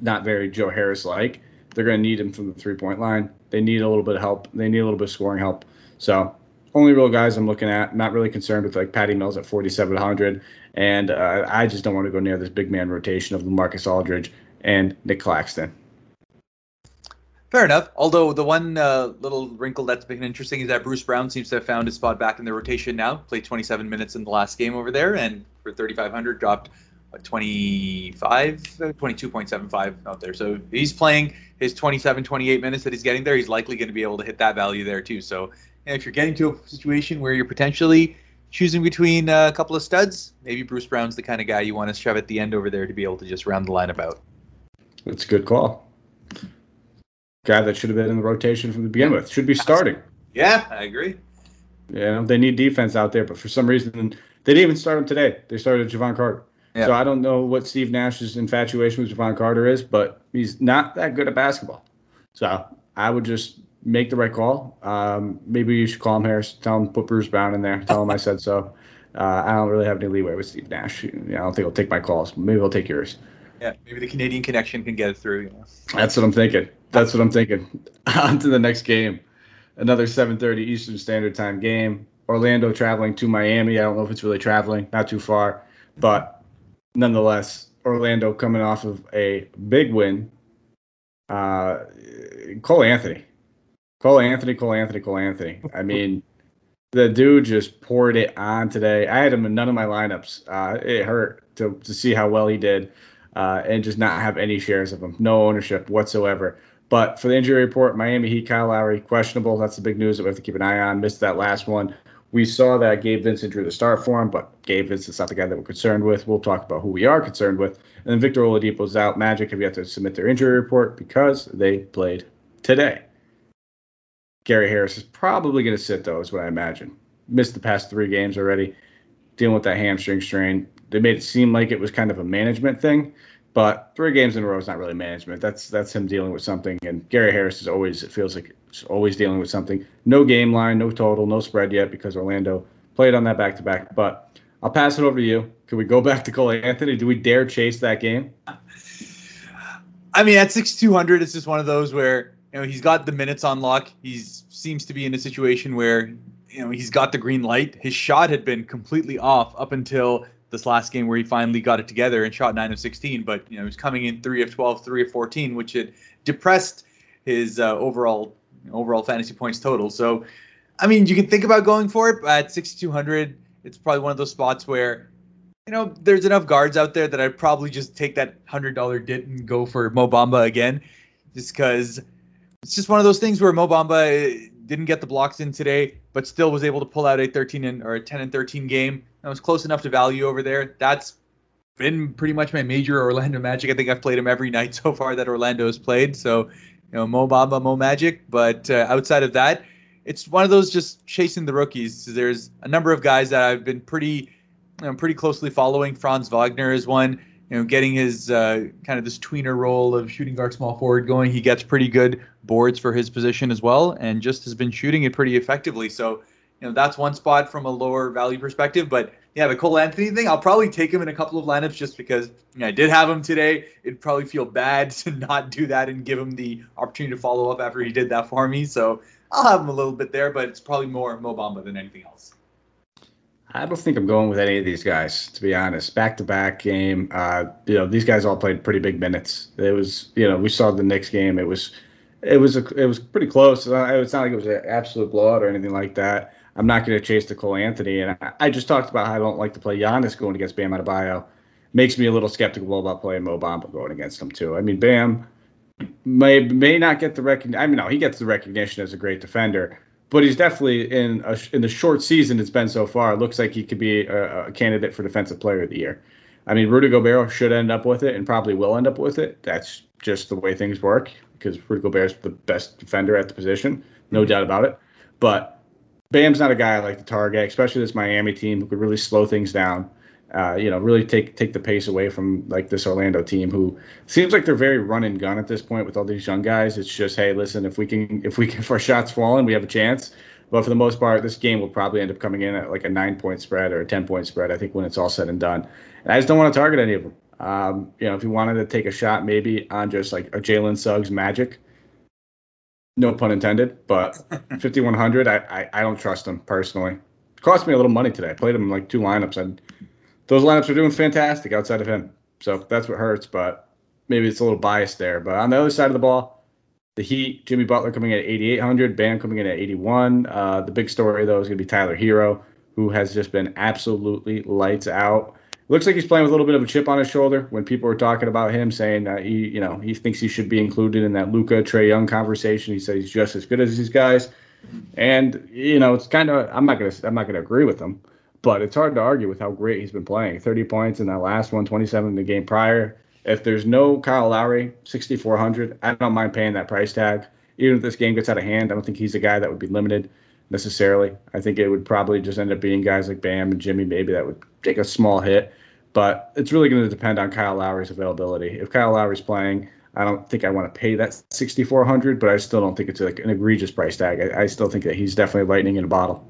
S2: Not very Joe Harris like. They're going to need him from the three point line. They need a little bit of help. They need a little bit of scoring help. So only real guys I'm looking at. Not really concerned with like Patty Mills at 4,700, and uh, I just don't want to go near this big man rotation of Marcus Aldridge and Nick Claxton.
S3: Fair enough. Although the one uh, little wrinkle that's been interesting is that Bruce Brown seems to have found his spot back in the rotation now. Played 27 minutes in the last game over there, and for 3,500 dropped what, 25, 22.75 out there. So he's playing his 27, 28 minutes that he's getting there. He's likely going to be able to hit that value there too. So if you're getting to a situation where you're potentially choosing between uh, a couple of studs, maybe Bruce Brown's the kind of guy you want to shove at the end over there to be able to just round the line about.
S2: That's a good call guy that should have been in the rotation from the begin with. Should be starting.
S3: Yeah, I agree.
S2: Yeah, they need defense out there, but for some reason they didn't even start him today. They started Jevon Carter. Yeah. So I don't know what Steve Nash's infatuation with Jevon Carter is, but he's not that good at basketball. So I would just make the right call. Um, maybe you should call him Harris, tell him put Bruce Brown in there, tell him I said so. Uh, I don't really have any leeway with Steve Nash. You know, I don't think he'll take my calls. Maybe he'll take yours.
S3: Yeah, maybe the Canadian connection can get it through. You know.
S2: That's what I'm thinking. That's what I'm thinking. On to the next game. Another 7:30 Eastern Standard Time game. Orlando traveling to Miami. I don't know if it's really traveling, not too far, but nonetheless, Orlando coming off of a big win. Uh, Cole Anthony, Cole Anthony, Cole Anthony, Cole Anthony. I mean, the dude just poured it on today. I had him in none of my lineups. Uh, it hurt to to see how well he did uh, and just not have any shares of him, no ownership whatsoever. But for the injury report, Miami Heat, Kyle Lowry, questionable. That's the big news that we have to keep an eye on. Missed that last one. We saw that Gabe Vincent drew the start for him, but Gabe Vincent's not the guy that we're concerned with. We'll talk about who we are concerned with. And then Victor Oladipo's out. Magic have yet to submit their injury report because they played today. Gary Harris is probably going to sit, though, is what I imagine. Missed the past three games already, dealing with that hamstring strain. They made it seem like it was kind of a management thing. But three games in a row is not really management. That's that's him dealing with something. And Gary Harris is always it feels like always dealing with something. No game line, no total, no spread yet because Orlando played on that back to back. But I'll pass it over to you. Can we go back to Cole Anthony? Do we dare chase that game?
S3: I mean, at six two hundred, it's just one of those where you know he's got the minutes on lock. He seems to be in a situation where you know he's got the green light. His shot had been completely off up until this last game where he finally got it together and shot 9 of 16 but you know he was coming in 3 of 12 3 of 14 which had depressed his uh, overall overall fantasy points total so i mean you can think about going for it but at 6200 it's probably one of those spots where you know there's enough guards out there that i'd probably just take that $100 dip and go for Mo Bamba again just because it's just one of those things where Mo Bamba didn't get the blocks in today but still was able to pull out a 13 and or a 10 and 13 game that was close enough to value over there. That's been pretty much my major Orlando Magic. I think I've played him every night so far that Orlando has played. So, you know, Mo Bamba, Mo Magic. But uh, outside of that, it's one of those just chasing the rookies. There's a number of guys that I've been pretty, you know, pretty closely following. Franz Wagner is one. You know, getting his uh, kind of this tweener role of shooting guard, small forward going. He gets pretty good boards for his position as well, and just has been shooting it pretty effectively. So you know that's one spot from a lower value perspective. But yeah, the Cole Anthony thing, I'll probably take him in a couple of lineups just because you know, I did have him today. It'd probably feel bad to not do that and give him the opportunity to follow up after he did that for me. So I'll have him a little bit there, but it's probably more Mo Bamba than anything else.
S2: I don't think I'm going with any of these guys, to be honest. Back to back game, uh, you know, these guys all played pretty big minutes. It was, you know, we saw the Knicks game. It was, it was, a, it was pretty close. It's not like it was an absolute blowout or anything like that. I'm not going to chase the Cole Anthony. And I, I, just talked about how I don't like to play Giannis going against Bam Adebayo. Makes me a little skeptical about playing Mo Bamba going against him too. I mean, Bam may may not get the recognition. I mean, no, he gets the recognition as a great defender, but he's definitely in a, in the short season it's been so far. It looks like he could be a, a candidate for Defensive Player of the Year. I mean, Rudy Gobert should end up with it and probably will end up with it. That's just the way things work because Rudy Gobert is the best defender at the position, no doubt about it. But Bam's not a guy I like to target, especially this Miami team who could really slow things down. Uh, you know, really take take the pace away from like this Orlando team who seems like they're very run and gun at this point with all these young guys. It's just, hey, listen, if we can if we can if our shots falling, we have a chance. But for the most part, this game will probably end up coming in at like a nine point spread or a ten point spread. I think when it's all said and done, and I just don't want to target any of them. Um, you know, if you wanted to take a shot maybe on just like a Jalen Suggs Magic, No pun intended, but 5100, I, I I don't trust him personally. It cost me a little money today. I played him in like two lineups, and those lineups are doing fantastic outside of him. So that's what hurts, but maybe it's a little biased there. But on the other side of the ball, the Heat, Jimmy Butler coming in at 8,800, Bam coming in at 81. Uh, the big story though is going to be Tyler Herro, who has just been absolutely lights out. Looks like he's playing with a little bit of a chip on his shoulder. When people were talking about him, saying that he, you know, he thinks he should be included in that Luka Trae Young conversation. He said he's just as good as these guys, and you know, it's kind of I'm not gonna I'm not gonna agree with him, but it's hard to argue with how great he's been playing. 30 points in that last one, 27 in the game prior. If there's no Kyle Lowry, 6,400, I don't mind paying that price tag. Even if this game gets out of hand, I don't think he's a guy that would be limited necessarily. I think it would probably just end up being guys like Bam and Jimmy, maybe that would take a small hit. But it's really going to depend on Kyle Lowry's availability. If Kyle Lowry's playing, I don't think I want to pay that 6,400, but I still don't think it's like an egregious price tag. I, I still think that he's definitely lightning in a bottle.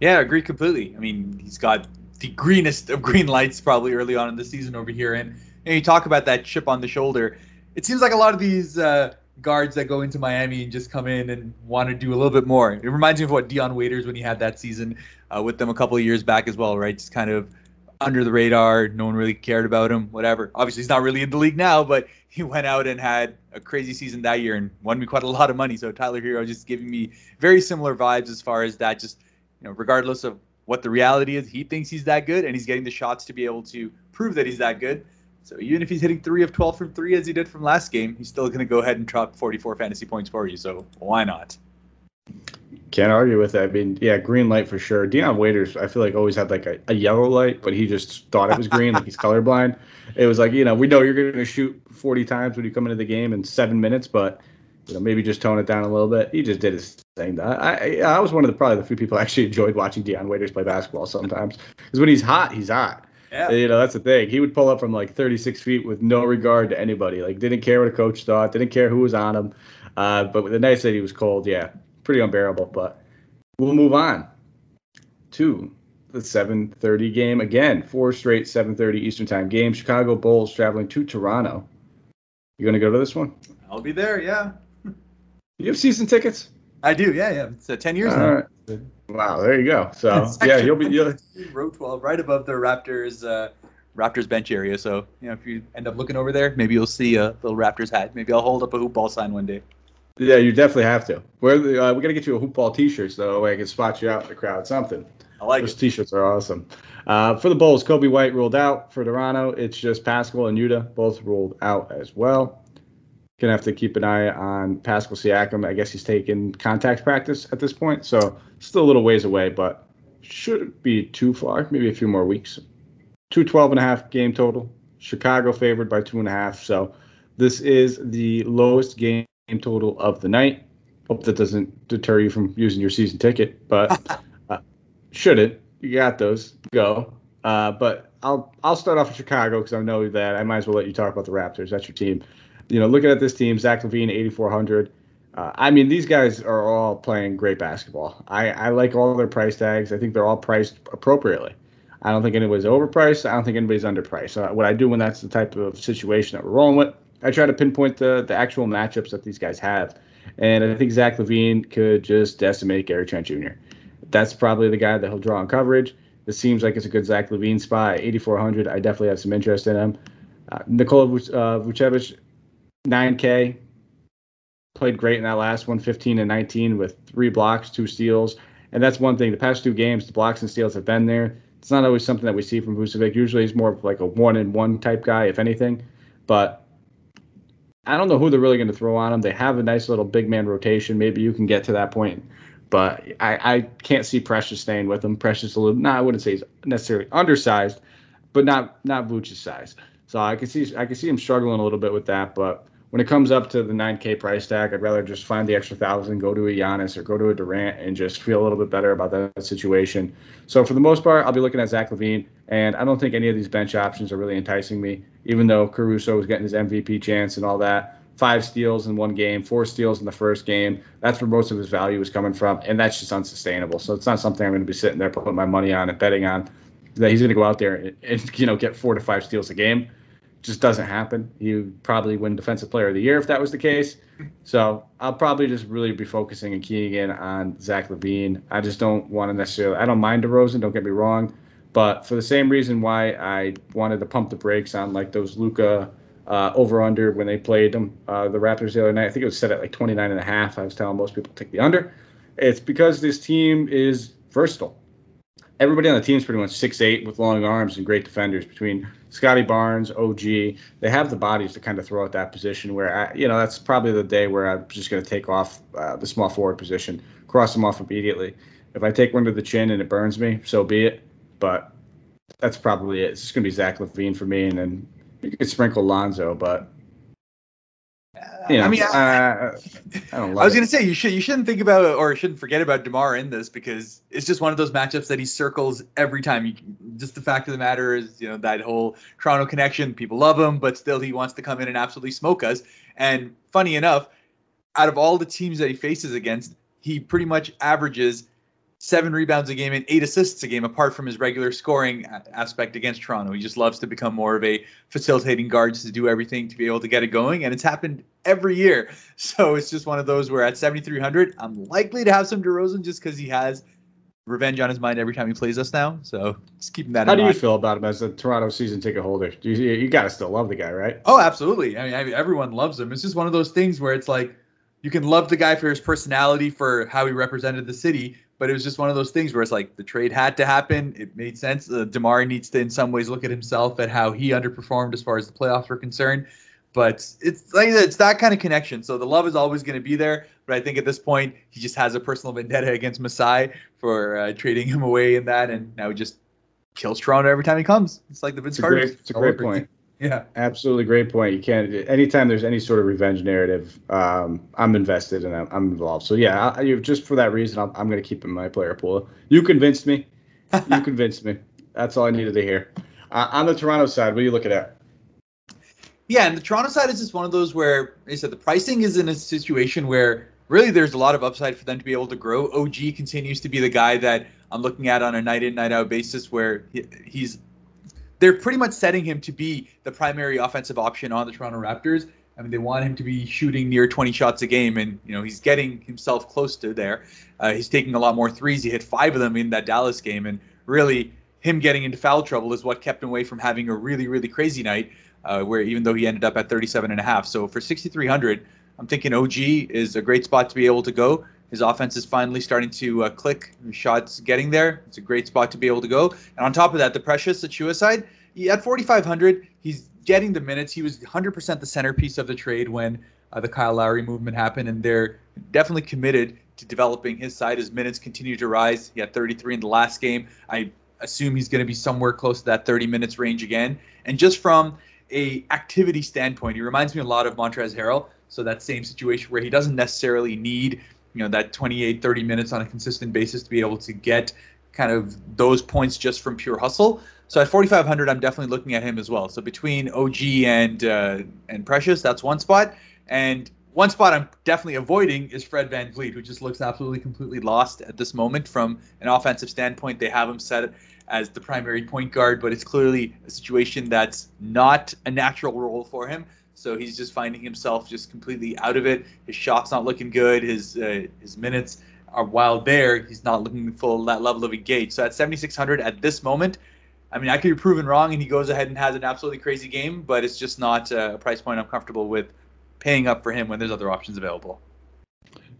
S3: Yeah, I agree completely. I mean, he's got the greenest of green lights probably early on in the season over here, and and you talk about that chip on the shoulder. It seems like a lot of these uh, guards that go into Miami and just come in and want to do a little bit more. It reminds me of what Dion Waiters when he had that season uh, with them a couple of years back as well, right? Just kind of under the radar. No one really cared about him. Whatever. Obviously, he's not really in the league now, but he went out and had a crazy season that year and won me quite a lot of money. So Tyler Herro just giving me very similar vibes as far as that. Just you know, regardless of what the reality is, he thinks he's that good, and he's getting the shots to be able to prove that he's that good. So even if he's hitting three of 12 from three as he did from last game, he's still going to go ahead and drop 44 fantasy points for you. So why not?
S2: Can't argue with that. I mean, yeah, green light for sure. Dion Waiters, I feel like always had like a, a yellow light, but he just thought it was green, like he's colorblind. It was like, you know, we know you're going to shoot 40 times when you come into the game in seven minutes, but you know, maybe just tone it down a little bit. He just did his thing. I, I, I was one of the probably the few people actually enjoyed watching Dion Waiters play basketball sometimes because when he's hot, he's hot. Yeah. You know, that's the thing. He would pull up from like 36 feet with no regard to anybody. Like, didn't care what a coach thought, didn't care who was on him. Uh, but the night that he was cold, yeah, pretty unbearable. But we'll move on to the 7:30 game again. Four straight 7:30 Eastern Time games. Chicago Bulls traveling to Toronto. You gonna go to this one?
S3: I'll be there. Yeah.
S2: You have season tickets?
S3: I do. Yeah, yeah. It's uh, 10 years All now. Right.
S2: Wow, there you go. So yeah, you'll be you'll...
S3: row 12, right above the Raptors. Uh, Raptors bench area. So you know, if you end up looking over there, maybe you'll see a little Raptors hat. Maybe I'll hold up a hoop ball sign one day.
S2: Yeah, you definitely have to. We're uh, we gotta get you a hoop ball T-shirt so that way I can spot you out in the crowd. Something.
S3: I like
S2: Those
S3: it.
S2: T-shirts are awesome. Uh, for the Bulls, Coby White ruled out. For Toronto, it's just Pascal and Yuta both ruled out as well. Gonna have to keep an eye on Pascal Siakam. I guess he's taking contact practice at this point, so still a little ways away, but shouldn't be too far. Maybe a few more weeks. Two 12 and a half game total. Chicago favored by two and a half. So this is the lowest game total of the night. Hope that doesn't deter you from using your season ticket, but uh, shouldn't. You got those. Go. Uh, but I'll I'll start off with Chicago because I know that I might as well let you talk about the Raptors. That's your team you know, looking at this team, Zach LaVine, 8,400. Uh, I mean, these guys are all playing great basketball. I, I like all their price tags. I think they're all priced appropriately. I don't think anybody's overpriced. I don't think anybody's underpriced. So what I do when that's the type of situation that we're rolling with, I try to pinpoint the the actual matchups that these guys have. And I think Zach LaVine could just decimate Gary Trent Jr. That's probably the guy that he'll draw on coverage. This seems like it's a good Zach LaVine spot. 8,400. I definitely have some interest in him. Uh, Nikola uh, Vucevic, 9K. Played great in that last one, 15 and 19 with three blocks, two steals. And that's one thing. The past two games, the blocks and steals have been there. It's not always something that we see from Vucevic. Usually he's more of like a one and one type guy, if anything. But I don't know who they're really going to throw on him. They have a nice little big man rotation. Maybe you can get to that point. But I, I can't see Precious staying with him. Precious a little, no, I wouldn't say he's necessarily undersized, but not not Vucevic's size. So I can see I can see him struggling a little bit with that. But when it comes up to the 9K price tag, I'd rather just find the extra thousand, go to a Giannis or go to a Durant, and just feel a little bit better about that situation. So for the most part, I'll be looking at Zach LaVine, and I don't think any of these bench options are really enticing me. Even though Caruso was getting his MVP chance and all that, five steals in one game, four steals in the first game. That's where most of his value is coming from, and that's just unsustainable. So it's not something I'm going to be sitting there putting my money on and betting on that he's going to go out there and, and you know get four to five steals a game just doesn't happen. You probably win Defensive Player of the Year if that was the case. So I'll probably just really be focusing and keying in on Zach LaVine. I just don't want to necessarily. I don't mind DeRozan. Don't get me wrong, but for the same reason why I wanted to pump the brakes on like those Luka uh, over under when they played them uh, the Raptors the other night. I think it was set at like 29 and a half. I was telling most people to take the under. It's because this team is versatile everybody on the team is pretty much six eight with long arms and great defenders. Between Scottie Barnes, OG, they have the bodies to kind of throw out that position. Where I, you know that's probably the day where I'm just going to take off uh, the small forward position, cross them off immediately. If I take one to the chin and it burns me, so be it. But that's probably it. It's just going to be Zach LaVine for me, and then you could sprinkle Lonzo, but you know, I mean, I,
S3: I, I was going to say you should you shouldn't think about or shouldn't forget about DeMar in this because it's just one of those matchups that he circles every time. You, just the fact of the matter is, you know, that whole Toronto connection. People love him, but still he wants to come in and absolutely smoke us. And funny enough, out of all the teams that he faces against, he pretty much averages seven rebounds a game and eight assists a game, apart from his regular scoring aspect against Toronto. He just loves to become more of a facilitating guard just to do everything to be able to get it going, and it's happened every year. So it's just one of those where at 7,300, I'm likely to have some DeRozan just because he has revenge on his mind every time he plays us now. So just keeping that.
S2: How do
S3: mind.
S2: you feel about him as a Toronto season ticket holder? You, you got to still love the guy, right?
S3: Oh, absolutely. I mean, I mean, everyone loves him. It's just one of those things where it's like you can love the guy for his personality, for how he represented the city, but it was just one of those things where it's like the trade had to happen. It made sense. Uh, DeMar needs to, in some ways, look at himself at how he underperformed as far as the playoffs were concerned. But it's like it's that kind of connection. So the love is always going to be there. But I think at this point, he just has a personal vendetta against Masai for uh, trading him away in that, and now he just kills Toronto every time he comes. It's like the Vince Carter.
S2: It's a great point.
S3: Yeah,
S2: absolutely great point. You can't. Anytime there's any sort of revenge narrative, um, I'm invested and I'm, I'm, involved. So yeah, I, just for that reason, I'm, I'm going to keep him in my player pool. You convinced me. You convinced me. That's all I needed to hear. Uh, on the Toronto side, what are you looking at?
S3: Yeah, and the Toronto side is just one of those where I said the pricing is in a situation where really there's a lot of upside for them to be able to grow. OG continues to be the guy that I'm looking at on a night in night out basis where he, he's they're pretty much setting him to be the primary offensive option on the Toronto Raptors. I mean, they want him to be shooting near 20 shots a game, and you know he's getting himself close to there. Uh, he's taking a lot more threes. He hit five of them in that Dallas game, and really him getting into foul trouble is what kept him away from having a really, really crazy night. Uh, where even though he ended up at 37 and a half, so for 6,300, I'm thinking OG is a great spot to be able to go. His offense is finally starting to uh, click. Shots getting there. It's a great spot to be able to go. And on top of that, the Precious side, he, at 4,500, he's getting the minutes. He was 100% the centerpiece of the trade when uh, the Kyle Lowry movement happened, and they're definitely committed to developing his side. His minutes continue to rise. He had 33 in the last game. I assume he's going to be somewhere close to that 30 minutes range again. And just from a activity standpoint, he reminds me a lot of Montrezl Harrell. So that same situation where he doesn't necessarily need you know that 28 30 minutes on a consistent basis to be able to get kind of those points just from pure hustle. So at 4500 i'm definitely looking at him as well. So between og and uh, and precious that's one spot. And one spot i'm definitely avoiding is Fred VanVleet who just looks absolutely completely lost at this moment from an offensive standpoint. They have him set as the primary point guard but it's clearly a situation that's not a natural role for him so he's just finding himself just completely out of it. His shot's not looking good. His uh, his minutes are while there, he's not looking full that level of engage. So at 7600 at this moment, I mean, I could be proven wrong, and he goes ahead and has an absolutely crazy game, but it's just not a price point I'm comfortable with paying up for him when there's other options available.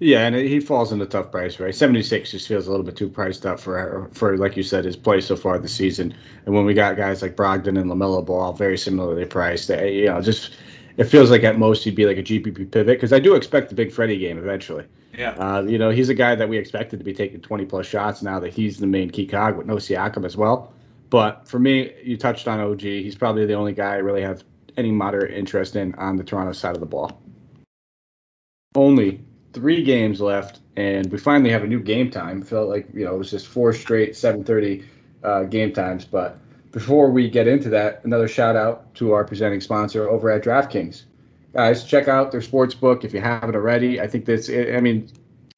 S2: Yeah, and he falls in a tough price, right? Seventy six just feels a little bit too priced up for for like you said his play so far this season. And when we got guys like Brogdon and LaMelo Ball very similarly priced, you know, just it feels like at most he'd be like a GPP pivot because I do expect the big Freddie game eventually.
S3: Yeah.
S2: Uh, you know, he's a guy that we expected to be taking 20 plus shots now that he's the main key cog with no Siakam as well. But for me, you touched on OG. He's probably the only guy I really have any moderate interest in on the Toronto side of the ball. Only three games left, and we finally have a new game time. Felt like you know it was just four straight 7:30 uh, game times, but before we get into that, another shout out to our presenting sponsor over at DraftKings. Guys, check out their sports book if you haven't already. I think this, I mean,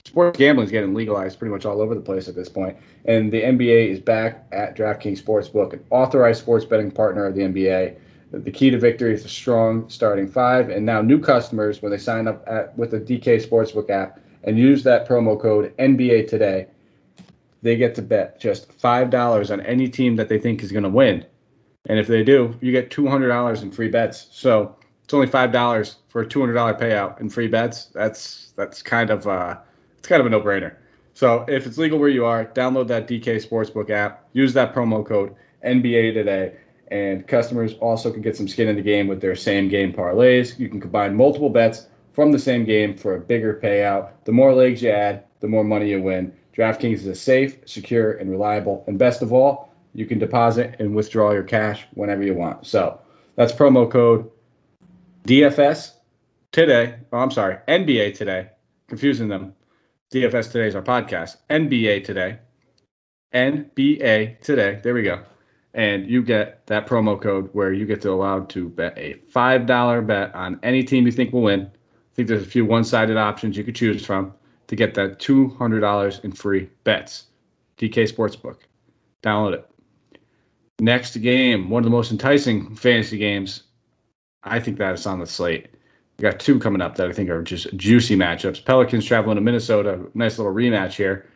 S2: sports gambling is getting legalized pretty much all over the place at this point. And the NBA is back at DraftKings Sportsbook, an authorized sports betting partner of the NBA. The key to victory is a strong starting five. And now new customers, when they sign up at, with the DK Sportsbook app and use that promo code NBA today, they get to bet just five dollars on any team that they think is going to win. And if they do, you get two hundred dollars in free bets. So it's only five dollars for a two hundred dollar payout in free bets. That's that's kind of uh, it's kind of a no brainer. So if it's legal where you are, download that DK Sportsbook app. Use that promo code NBA today, and customers also can get some skin in the game with their same game parlays. You can combine multiple bets from the same game for a bigger payout. The more legs you add, the more money you win. DraftKings is a safe, secure, and reliable. And best of all, you can deposit and withdraw your cash whenever you want. So that's promo code DFS today. Oh, I'm sorry, NBA today. Confusing them. DFS today is our podcast. NBA today. NBA today. There we go. And you get that promo code where you get to allow to bet a $5 bet on any team you think will win. I think there's a few one sided options you could choose from to get that $200 in free bets. DK Sportsbook. Download it. Next game, one of the most enticing fantasy games. I think that is on the slate. We got two coming up that I think are just juicy matchups. Pelicans traveling to Minnesota. Nice little rematch here,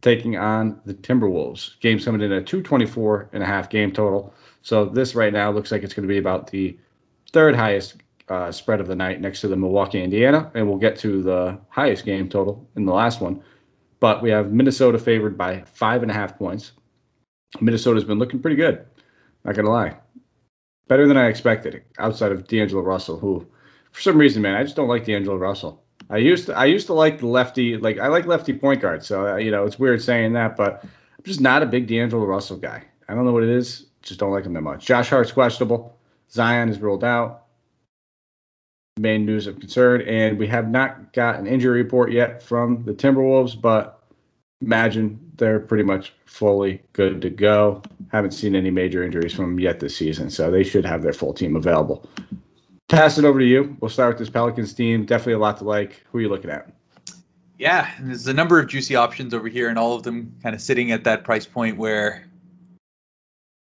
S2: taking on the Timberwolves. Game's coming in at 224 and a half game total. So this right now looks like it's going to be about the third highest uh, spread of the night next to the Milwaukee, Indiana, and we'll get to the highest game total in the last one. But we have Minnesota favored by five and a half points. Minnesota's been looking pretty good. Not gonna lie, better than I expected. Outside of D'Angelo Russell, who, for some reason, man, I just don't like D'Angelo Russell. I used to, I used to like the lefty, like I like lefty point guard. So uh, you know, it's weird saying that, but I'm just not a big D'Angelo Russell guy. I don't know what it is. Just don't like him that much. Josh Hart's questionable. Zion is ruled out main news of concern. And we have not got an injury report yet from the Timberwolves, but imagine they're pretty much fully good to go. Haven't seen any major injuries from them yet this season, so they should have their full team available. Pass it over to you. We'll start with this Pelicans team. Definitely a lot to like. Who are you looking at?
S3: Yeah, there's a number of juicy options over here, and all of them kind of sitting at that price point where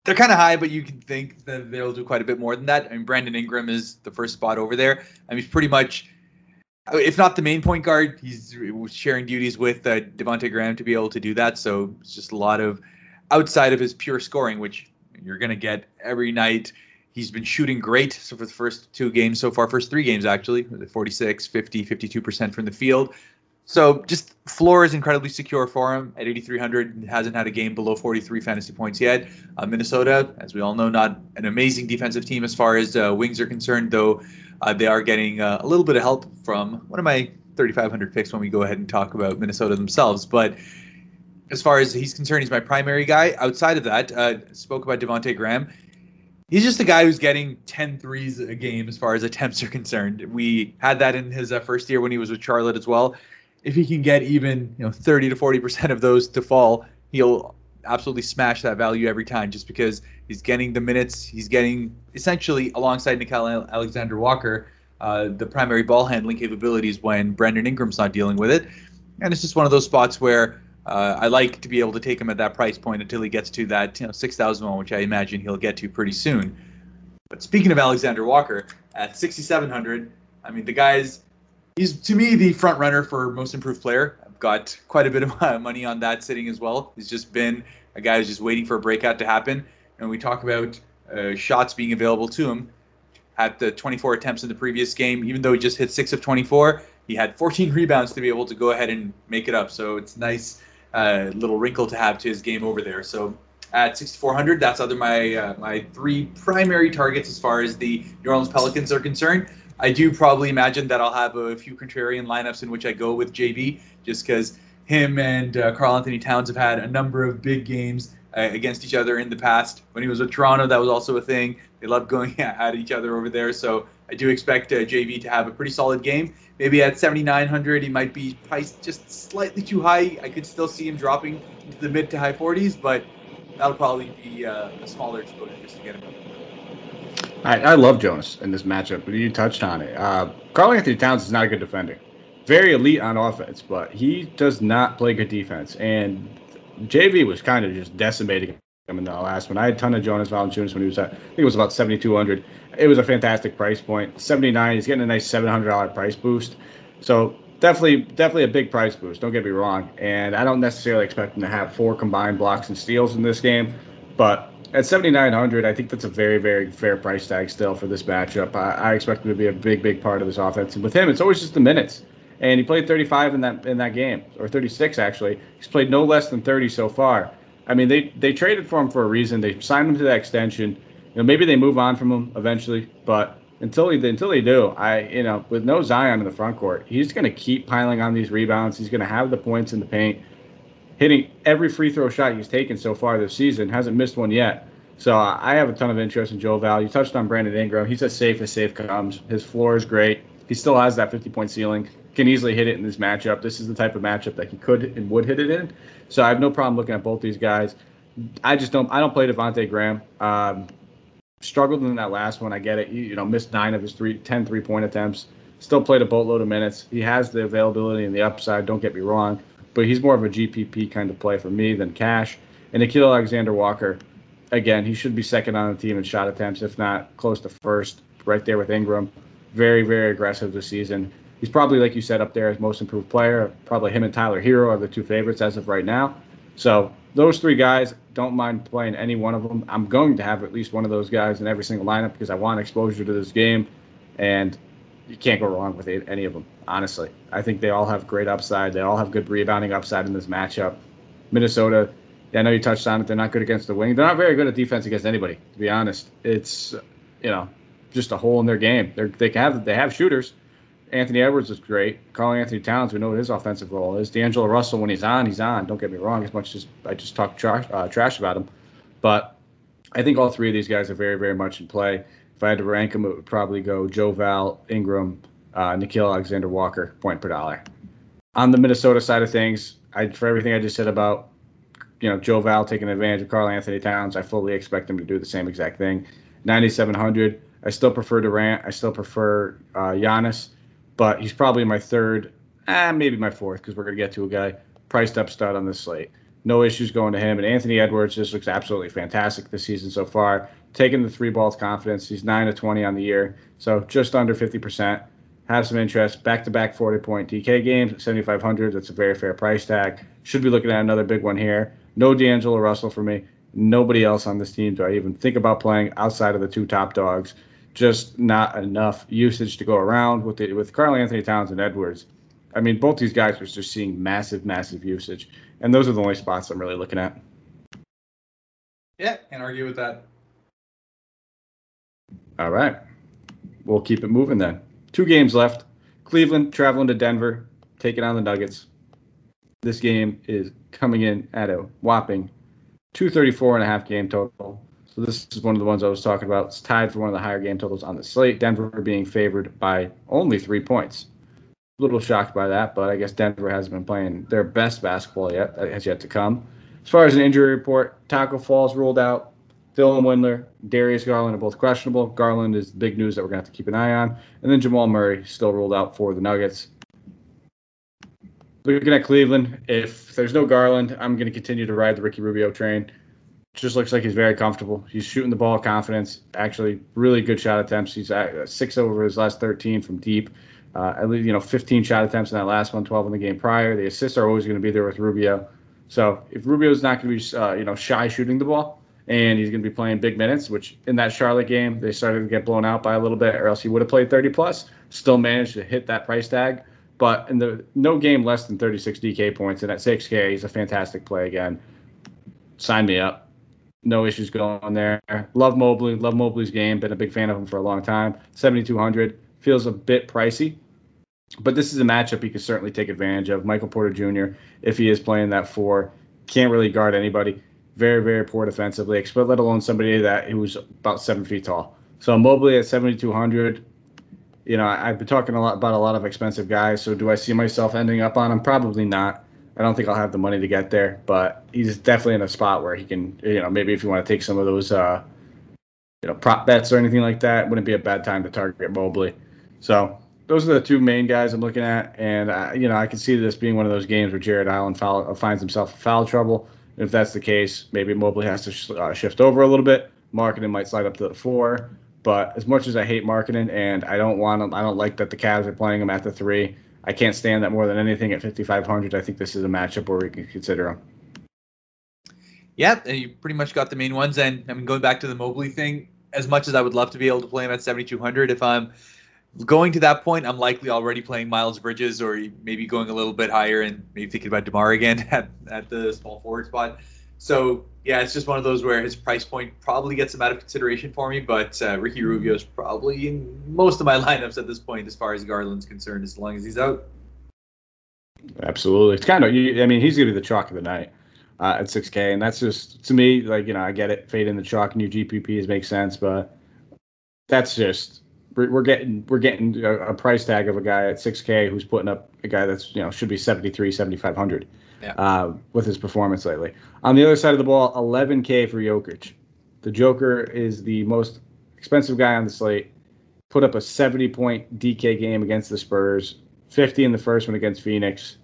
S3: they're kind of high, but you can think that they'll do quite a bit more than that. I mean, Brandon Ingram is the first spot over there. I mean, he's pretty much, if not the main point guard, he's sharing duties with uh, Devonte Graham to be able to do that. So it's just a lot of outside of his pure scoring, which you're going to get every night. He's been shooting great. So for the first two games so far, first three games actually, 46, 50, 52% from the field. So just floor is incredibly secure for him at 8,300. Hasn't had a game below 43 fantasy points yet. Uh, Minnesota, as we all know, not an amazing defensive team as far as uh, wings are concerned, though uh, they are getting uh, a little bit of help from one of my 3,500 picks when we go ahead and talk about Minnesota themselves. But as far as he's concerned, he's my primary guy. Outside of that, uh, spoke about Devonte Graham. He's just a guy who's getting 10 threes a game as far as attempts are concerned. We had that in his uh, first year when he was with Charlotte as well if he can get even you know 30 to 40 percent of those to fall, he'll absolutely smash that value every time just because he's getting the minutes. He's getting essentially alongside Nickeil Alexander Walker uh, the primary ball handling capabilities when Brandon Ingram's not dealing with it. And it's just one of those spots where uh, I like to be able to take him at that price point until he gets to that you know 6,000 one, which I imagine he'll get to pretty soon. But speaking of Alexander Walker, at 6,700, I mean the guy's he's to me the front runner for most improved player. I've got quite a bit of money on that sitting as well. He's just been a guy who's just waiting for a breakout to happen. And we talk about uh, shots being available to him. Had the 24 attempts in the previous game, even though he just hit six of 24, he had 14 rebounds to be able to go ahead and make it up. So it's nice uh, little wrinkle to have to his game over there. So at 6,400, that's other my uh, my three primary targets as far as the New Orleans Pelicans are concerned. I do probably imagine that I'll have a few contrarian lineups in which I go with JV, just because him and uh, Karl-Anthony Towns have had a number of big games uh, against each other in the past. When he was with Toronto, that was also a thing. They love going at each other over there. So I do expect uh, JV to have a pretty solid game. Maybe at 7,900, he might be priced just slightly too high. I could still see him dropping into the mid to high 40s, but that'll probably be uh, a smaller exposure just to get him.
S4: I, I love Jonas in this matchup, but you touched on it. Uh, Karl-Anthony Towns is not a good defender. Very elite on offense, but he does not play good defense. And JV was kind of just decimating
S2: him in the last one. I had a ton of Jonas Valanciunas when he was at, I think it was about 7,200. It was a fantastic price point. 79, he's getting a nice $700 price boost. So definitely, definitely a big price boost. Don't get me wrong. And I don't necessarily expect him to have four combined blocks and steals in this game, but at 7,900, I think that's a very, very fair price tag still for this matchup. I, I expect him to be a big, big part of this offense. And with him, it's always just the minutes. And he played 35 in that in that game, or 36 actually. He's played no less than 30 so far. I mean, they they traded for him for a reason. They signed him to that extension. You know, maybe they move on from him eventually, but until he, until they do, I you know, with no Zion in the front court, he's going to keep piling on these rebounds. He's going to have the points in the paint, hitting every free throw shot he's taken so far this season. Hasn't missed one yet. So I have a ton of interest in Joe Val. You touched on Brandon Ingram. He's as safe as safe comes. His floor is great. He still has that 50 point ceiling. Can easily hit it in this matchup. This is the type of matchup that he could and would hit it in. So I have no problem looking at both these guys. I just don't. I don't play Devonte Graham. Um, struggled in that last one. I get it. He, you know, missed nine of his three, 10 three point attempts. Still played a boatload of minutes. He has the availability and the upside. Don't get me wrong, but he's more of a GPP kind of play for me than cash. And Nickeil Alexander Walker, again, he should be second on the team in shot attempts, if not close to first, right there with Ingram. Very, very aggressive this season. He's probably, like you said, up there as most improved player. Probably him and Tyler Herro are the two favorites as of right now. So those three guys, don't mind playing any one of them. I'm going to have at least one of those guys in every single lineup because I want exposure to this game, and you can't go wrong with any of them. Honestly, I think they all have great upside. They all have good rebounding upside in this matchup. Minnesota, I know you touched on it. They're not good against the wing. They're not very good at defense against anybody. To be honest, it's you know just a hole in their game. They're, they have they have shooters Anthony Edwards is great. Karl-Anthony Towns, we know what his offensive role is. D'Angelo Russell, when he's on, he's on. Don't get me wrong, as much as I just talk trash, uh, trash about him. But I think all three of these guys are very, very much in play. If I had to rank them, it would probably go Joe Val, Ingram, uh, Nickeil Alexander Walker, point per dollar. On the Minnesota side of things, I, for everything I just said about you know Joe Val taking advantage of Karl-Anthony Towns, I fully expect him to do the same exact thing. 9,700. I still prefer Durant. I still prefer uh, Giannis but he's probably my third, eh, maybe my fourth, because we're going to get to a guy priced up stud on this slate. No issues going to him. And Anthony Edwards just looks absolutely fantastic this season so far. Taking the three balls confidence. He's 9 to 20 on the year, so just under 50%. Have some interest. Back to back 40 point DK games, 7,500. That's a very fair price tag. Should be looking at another big one here. No D'Angelo Russell for me. Nobody else on this team do I even think about playing outside of the two top dogs just not enough usage to go around with it with Karl-Anthony Towns and Edwards. I mean, both these guys are just seeing massive, massive usage, and those are the only spots I'm really looking at.
S3: Yeah, can't argue with that.
S2: All right, we'll keep it moving then. Two games left. Cleveland traveling to Denver, taking on the Nuggets. This game is coming in at a whopping 234 and a half game total. So this is one of the ones I was talking about. It's tied for one of the higher game totals on the slate. Denver being favored by only three points. A little shocked by that, but I guess Denver hasn't been playing their best basketball yet. That has yet to come. As far as an injury report, Tacko Fall's ruled out. Dylan Windler, Darius Garland are both questionable. Garland is the big news that we're going to have to keep an eye on. And then Jamal Murray still ruled out for the Nuggets. Looking at Cleveland, if there's no Garland, I'm going to continue to ride the Ricky Rubio train just looks like he's very comfortable. He's shooting the ball confidence. Actually, really good shot attempts. He's at six over his last 13 from deep. Uh, at least you know 15 shot attempts in that last one, 12 in the game prior. The assists are always going to be there with Rubio. So if Rubio's not going to be uh, you know shy shooting the ball, and he's going to be playing big minutes, which in that Charlotte game they started to get blown out by a little bit, or else he would have played 30 plus. Still managed to hit that price tag. But in the no game less than 36 DK points, and at 6K, he's a fantastic play again. Sign me up no issues going there. Love Mobley. Love Mobley's game. Been a big fan of him for a long time. 7,200 feels a bit pricey, but this is a matchup he could certainly take advantage of. Michael Porter Jr. if he is playing that four, can't really guard anybody. Very very poor defensively, let alone somebody that who's about seven feet tall. So Mobley at 7,200. You know, I've been talking a lot about a lot of expensive guys. So do I see myself ending up on him? Probably not. I don't think I'll have the money to get there, but he's definitely in a spot where he can, you know, maybe if you want to take some of those, uh, you know, prop bets or anything like that, wouldn't be a bad time to target Mobley. So those are the two main guys I'm looking at, and uh, you know, I can see this being one of those games where Jarrett Allen foul, finds himself in foul trouble, if that's the case, maybe Mobley has to sh- uh, shift over a little bit. Markkanen might slide up to the four. But as much as I hate Markkanen and I don't want him, I don't like that the Cavs are playing him at the three. I can't stand that more than anything at 5,500. I think this is a matchup where we can consider him.
S3: Yeah, you pretty much got the main ones. And I mean, going back to the Mobley thing, as much as I would love to be able to play him at 7,200, if I'm going to that point, I'm likely already playing Miles Bridges or maybe going a little bit higher and maybe thinking about DeMar again at, at the small forward spot. So, yeah, it's just one of those where his price point probably gets him out of consideration for me. But uh, Ricky Rubio is probably in most of my lineups at this point as far as Garland's concerned, as long as he's out.
S2: Absolutely. It's kind of, I mean, he's going to be the chalk of the night uh, at 6K. And that's just, to me, like, you know, I get it. Fade in the chalk and your GPPs make sense. But that's just, we're, getting we're getting a, a, price tag of a guy at 6K who's putting up a guy that's, you know, should be 73, 7,500 yeah. uh, with his performance lately. On the other side of the ball, 11K for Jokic. The Joker is the most expensive guy on the slate. Put up a 70 point DK game against the Spurs, 50 in the first one against Phoenix.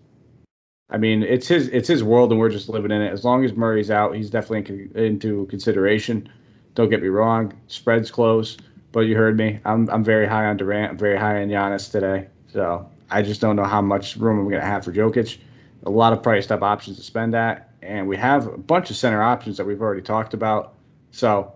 S2: I mean, it's his it's his world, and we're just living in it. As long as Murray's out, he's definitely in, into consideration. Don't get me wrong, spreads close, but you heard me. I'm I'm very high on Durant. I'm very high on Giannis today. So I just don't know how much room I'm going to have for Jokic. A lot of priced up options to spend at, and we have a bunch of center options that we've already talked about. So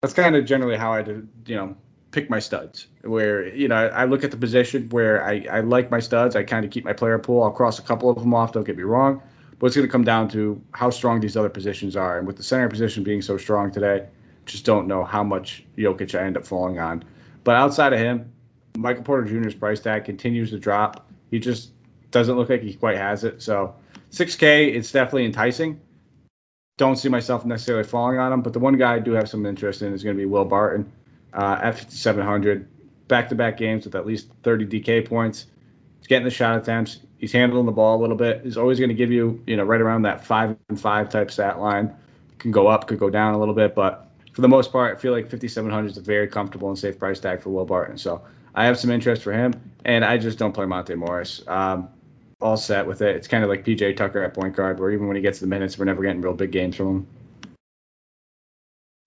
S2: that's kind of generally how I do, you know, pick my studs. Where you know I look at the position where I, I like my studs. I kind of keep my player pool. I'll cross a couple of them off. Don't get me wrong, but it's going to come down to how strong these other positions are. And with the center position being so strong today, just don't know how much Jokic I end up falling on. But outside of him, Michael Porter Jr.'s price tag continues to drop. He just doesn't look like he quite has it. So 6K, it's definitely enticing. Don't see myself necessarily falling on him, but the one guy I do have some interest in is going to be Will Barton uh, at 5,700. Back to back games with at least 30 DK points. He's getting the shot attempts. He's handling the ball a little bit. He's always going to give you, you know, right around that five and five type stat line. Can go up, could go down a little bit, but for the most part, I feel like 5,700 is a very comfortable and safe price tag for Will Barton. So I have some interest for him, and I just don't play Monte Morris. Um, all set with it. It's kind of like PJ Tucker at point guard, where even when he gets the minutes, we're never getting real big games from him.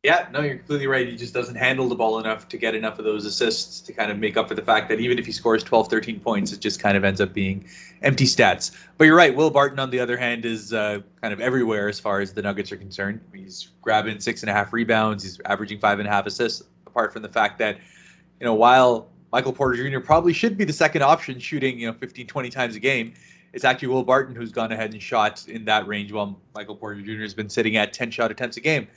S3: Yeah, no, you're completely right. He just doesn't handle the ball enough to get enough of those assists to kind of make up for the fact that even if he scores 12, 13 points, it just kind of ends up being empty stats. But you're right. Will Barton, on the other hand, is uh, kind of everywhere as far as the Nuggets are concerned. He's grabbing six and a half rebounds. He's averaging five and a half assists. Apart from the fact that, you know, while Michael Porter Jr. probably should be the second option, shooting you know 15, 20 times a game, it's actually Will Barton who's gone ahead and shot in that range, while Michael Porter Jr. has been sitting at 10 shot attempts a game.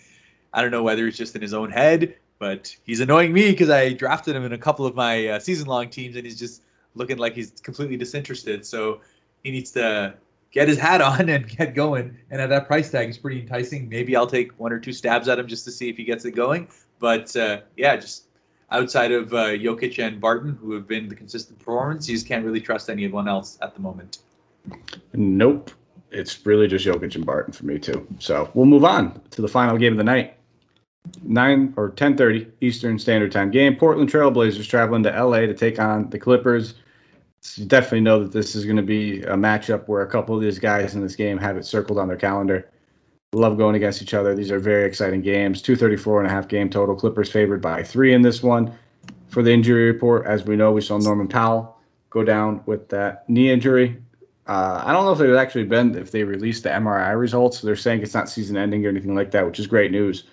S3: I don't know whether it's just in his own head, but he's annoying me because I drafted him in a couple of my uh, season-long teams, and he's just looking like he's completely disinterested. So he needs to get his hat on and get going. And at that price tag, he's pretty enticing. Maybe I'll take one or two stabs at him just to see if he gets it going. But uh, yeah, just outside of uh, Jokic and Barton, who have been the consistent performance, you just can't really trust anyone else at the moment.
S2: Nope. It's really just Jokic and Barton for me too. So we'll move on to the final game of the night nine or ten thirty Eastern Standard Time game. Portland Trailblazers traveling to LA to take on the Clippers. So you definitely know that this is going to be a matchup where a couple of these guys in this game have it circled on their calendar. Love going against each other. These are very exciting games. 234 and a half game total. Clippers favored by three in this one. For the injury report, as we know, we saw Norman Powell go down with that knee injury. Uh, I don't know if it actually been if they released the MRI results. They're saying it's not season ending or anything like that, which is great news.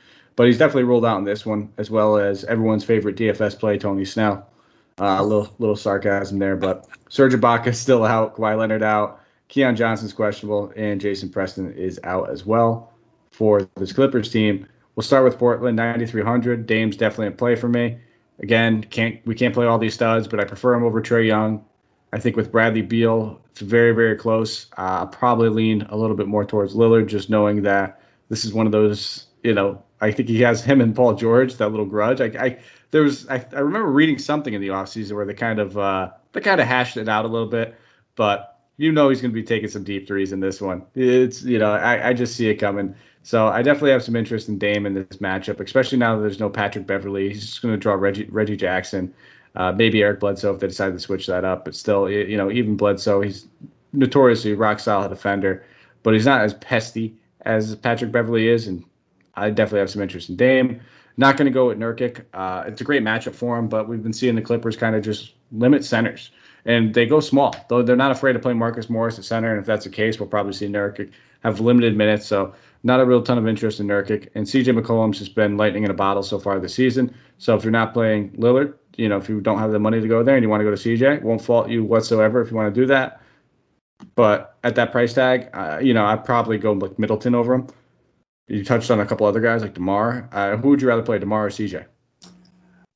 S2: But he's definitely ruled out in this one, as well as everyone's favorite DFS play, Tony Snell. Uh, a little little sarcasm there, but Serge Ibaka still out, Kawhi Leonard out, Keon Johnson's questionable, and Jason Preston is out as well for this Clippers team. We'll start with Portland, 9,300. Dame's definitely a play for me. Again, can't we can't play all these studs, but I prefer him over Trae Young. I think with Bradley Beal, it's very very close. I'll probably lean a little bit more towards Lillard, just knowing that this is one of those you know I think he has him and Paul George that little grudge. I, I there was I, I remember reading something in the offseason where they kind of uh, they kind of hashed it out a little bit, but you know he's going to be taking some deep threes in this one. It's you know I, I just see it coming. So I definitely have some interest in Dame in this matchup, especially now that there's no Patrick Beverley. He's just going to draw Reggie Reggie Jackson, uh, maybe Eric Bledsoe if they decide to switch that up. But still, you know even Bledsoe, he's notoriously rock solid defender, but he's not as pesty as Patrick Beverley is, and I definitely have some interest in Dame. Not going to go with Nurkic. Uh, it's a great matchup for him, but we've been seeing the Clippers kind of just limit centers, and they go small. Though they're not afraid to play Marcus Morris at center, and if that's the case, we'll probably see Nurkic have limited minutes. So not a real ton of interest in Nurkic. And CJ McCollum's just been lightning in a bottle so far this season. So if you're not playing Lillard, you know, if you don't have the money to go there and you want to go to CJ, won't fault you whatsoever if you want to do that. But at that price tag, uh, you know, I'd probably go like Middleton over him. You touched on a couple other guys like DeMar. Uh, who would you rather play, DeMar or CJ?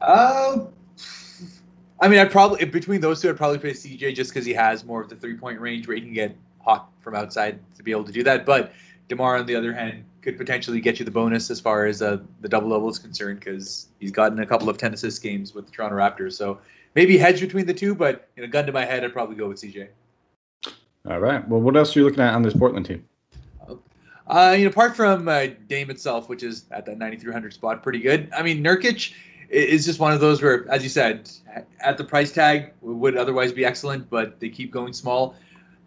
S3: Uh, I mean, I'd probably between those two, I'd probably play CJ just because he has more of the three point range where he can get hot from outside to be able to do that. But DeMar, on the other hand, could potentially get you the bonus as far as uh, the double double is concerned because he's gotten a couple of ten assist games with the Toronto Raptors. So maybe hedge between the two, but in a gun to my head, I'd probably go with CJ.
S2: All right. Well, what else are you looking at on this Portland team?
S3: Uh, you know, apart from uh, Dame itself, which is at that 9,300 spot, pretty good. I mean, Nurkic is just one of those where, as you said, at the price tag would otherwise be excellent, but they keep going small.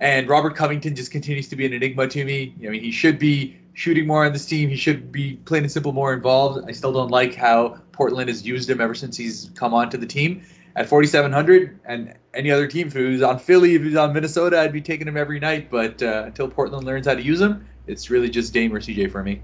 S3: And Robert Covington just continues to be an enigma to me. I mean, he should be shooting more on this team. He should be plain and simple more involved. I still don't like how Portland has used him ever since he's come onto the team. At 4,700, and any other team, if he was on Philly, if he was on Minnesota, I'd be taking him every night. But uh, until Portland learns how to use him, it's really just Dame or CJ for me.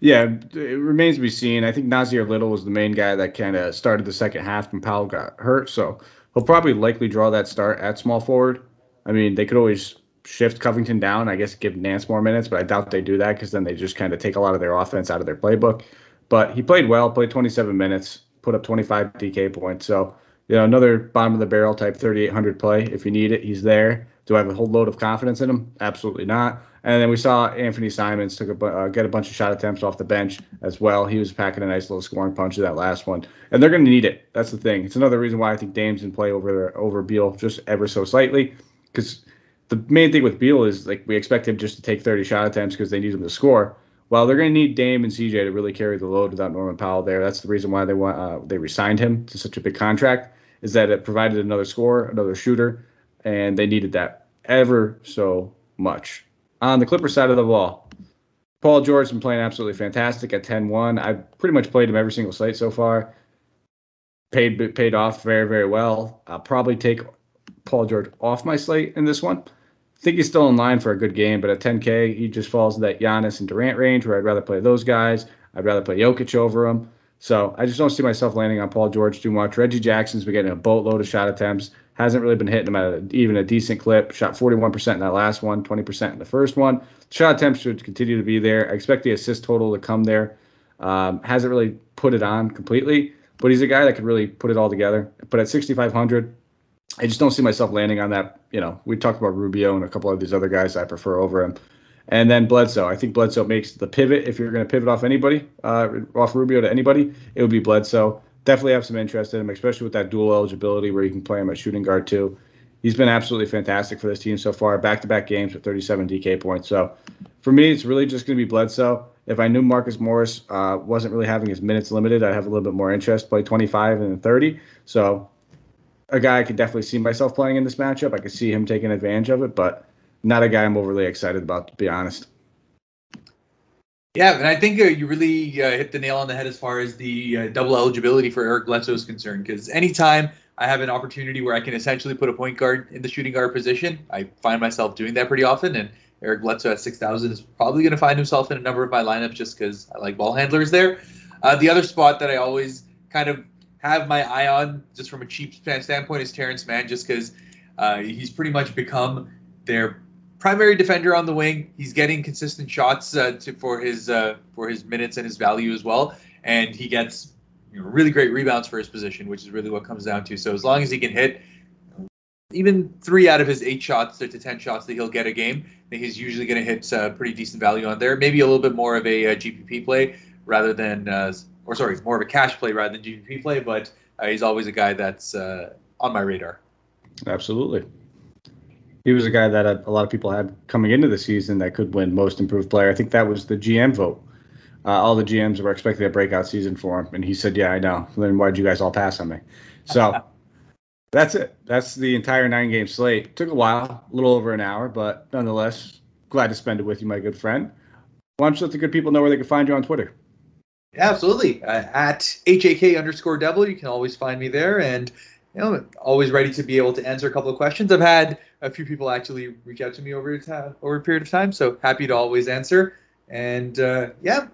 S2: Yeah, it remains to be seen. I think Nassir Little was the main guy that kind of started the second half when Powell got hurt, so he'll probably likely draw that start at small forward. I mean, they could always shift Covington down, I guess give Nance more minutes, but I doubt they do that because then they just kind of take a lot of their offense out of their playbook. But he played well, played 27 minutes, put up 25 DK points. So, you know, another bottom of the barrel type 3,800 play. If you need it, he's there. Do I have a whole load of confidence in him? Absolutely not. And then we saw Anthony Simons took a uh, get a bunch of shot attempts off the bench as well. He was packing a nice little scoring punch to that last one, and they're going to need it. That's the thing. It's another reason why I think Dame's in play over over Beal just ever so slightly, because the main thing with Beal is like we expect him just to take 30 shot attempts because they need him to score. Well, they're going to need Dame and CJ to really carry the load without Norman Powell there. That's the reason why they want uh, they resigned him to such a big contract. Is that it provided another scorer, another shooter, and they needed that ever so much. On the Clipper side of the ball, Paul George has been playing absolutely fantastic at 10-1. I've pretty much played him every single slate so far. Paid paid off very very well. I'll probably take Paul George off my slate in this one. I think he's still in line for a good game, but at 10K, he just falls in that Giannis and Durant range where I'd rather play those guys. I'd rather play Jokic over him. So I just don't see myself landing on Paul George too much. Reggie Jackson's been getting a boatload of shot attempts. Hasn't really been hitting him at a, even a decent clip. Shot 41% in that last one, 20% in the first one. Shot attempts should continue to be there. I expect the assist total to come there. Um, hasn't really put it on completely, but he's a guy that could really put it all together. But at 6,500, I just don't see myself landing on that. You know, we talked about Rubio and a couple of these other guys I prefer over him. And then Bledsoe. I think Bledsoe makes the pivot. If you're going to pivot off anybody, uh, off Rubio to anybody, it would be Bledsoe. Definitely have some interest in him, especially with that dual eligibility where you can play him at shooting guard too. He's been absolutely fantastic for this team so far. Back to back games with 37 DK points. So for me, it's really just going to be Bledsoe. If I knew Marcus Morris uh, wasn't really having his minutes limited, I'd have a little bit more interest. Play 25 and 30. So a guy I could definitely see myself playing in this matchup. I could see him taking advantage of it, but not a guy I'm overly excited about, to be honest.
S3: Yeah, and I think uh, you really uh, hit the nail on the head as far as the uh, double eligibility for Eric Bledsoe is concerned. Because anytime I have an opportunity where I can essentially put a point guard in the shooting guard position, I find myself doing that pretty often. And Eric Bledsoe at 6,000 is probably going to find himself in a number of my lineups just because I like ball handlers there. Uh, the other spot that I always kind of have my eye on, just from a cheap standpoint, is Terance Mann, just because uh, he's pretty much become their primary defender on the wing. He's getting consistent shots uh, to, for his uh, for his minutes and his value as well, and he gets you know, really great rebounds for his position, which is really what comes down to. So as long as he can hit even three out of his eight shots to ten shots that he'll get a game, he's usually going to hit uh, pretty decent value on there. Maybe a little bit more of a, a GPP play rather than uh, or sorry, more of a cash play rather than GPP play, but uh, he's always a guy that's uh, on my radar.
S2: Absolutely. He was a guy that a lot of people had coming into the season that could win most improved player. I think that was the GM vote. Uh, all the GMs were expecting a breakout season for him, and he said, "Yeah, I know." Then why'd you guys all pass on me? So that's it. That's the entire nine game slate. Took a while, a little over an hour, but nonetheless, glad to spend it with you, my good friend. why don't you let the good people know where they can find you on Twitter?
S3: Absolutely. Uh, at HAK underscore devil, you can always find me there. And, you know, always ready to be able to answer a couple of questions. I've had a few people actually reach out to me over, ta- over a period of time. So happy to always answer. And uh, yeah,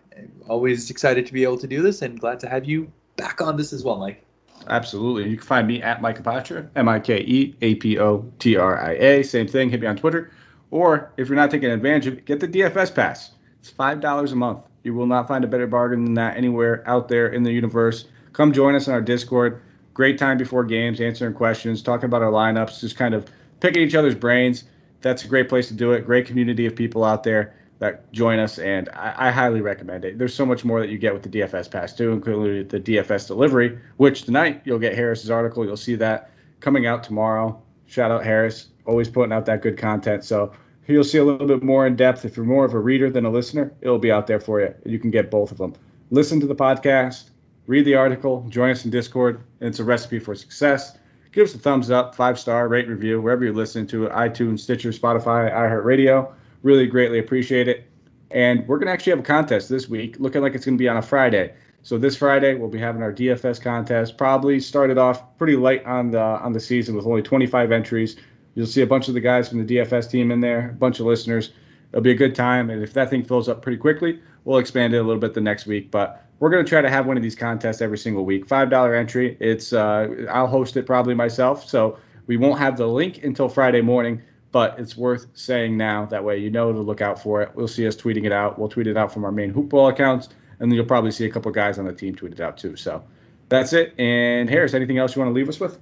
S3: always excited to be able to do this and glad to have you back on this as well, Mike.
S2: Absolutely. You can find me at Mike Apotria, M I K E A P O T R I A. Same thing. Hit me on Twitter. Or if you're not taking advantage of it, get the DFS pass. It's $5 a month. You will not find a better bargain than that anywhere out there in the universe. Come join us on our Discord. Great time before games, answering questions, talking about our lineups, just kind of picking each other's brains. That's a great place to do it. Great community of people out there that join us, and I, I, highly recommend it. There's so much more that you get with the DFS Pass too, including the DFS delivery, which tonight you'll get Harris's article. You'll see that coming out tomorrow. Shout out Harris, always putting out that good content. So you'll see a little bit more in depth. If you're more of a reader than a listener, it'll be out there for you. You can get both of them. Listen to the podcast, read the article, join us in Discord, and it's a recipe for success. Give us a thumbs up, five star, rate, review, wherever you're listening to it iTunes, Stitcher, Spotify, iHeartRadio. Really greatly appreciate it. And we're going to actually have a contest this week, looking like it's going to be on a Friday. So this Friday we'll be having our DFS contest. Probably started off pretty light on the on the season with only 25 entries. You'll see a bunch of the guys from the DFS team in there, a bunch of listeners. It'll be a good time, and if that thing fills up pretty quickly, we'll expand it a little bit the next week. But we're going to try to have one of these contests every single week. Five dollar entry. It's uh, I'll host it probably myself, so we won't have the link until Friday morning but it's worth saying now. That way, you know to look out for it. We'll see us tweeting it out. We'll tweet it out from our main hoopball accounts, and then you'll probably see a couple guys on the team tweet it out too. So that's it. And Harris, anything else you want to leave us with?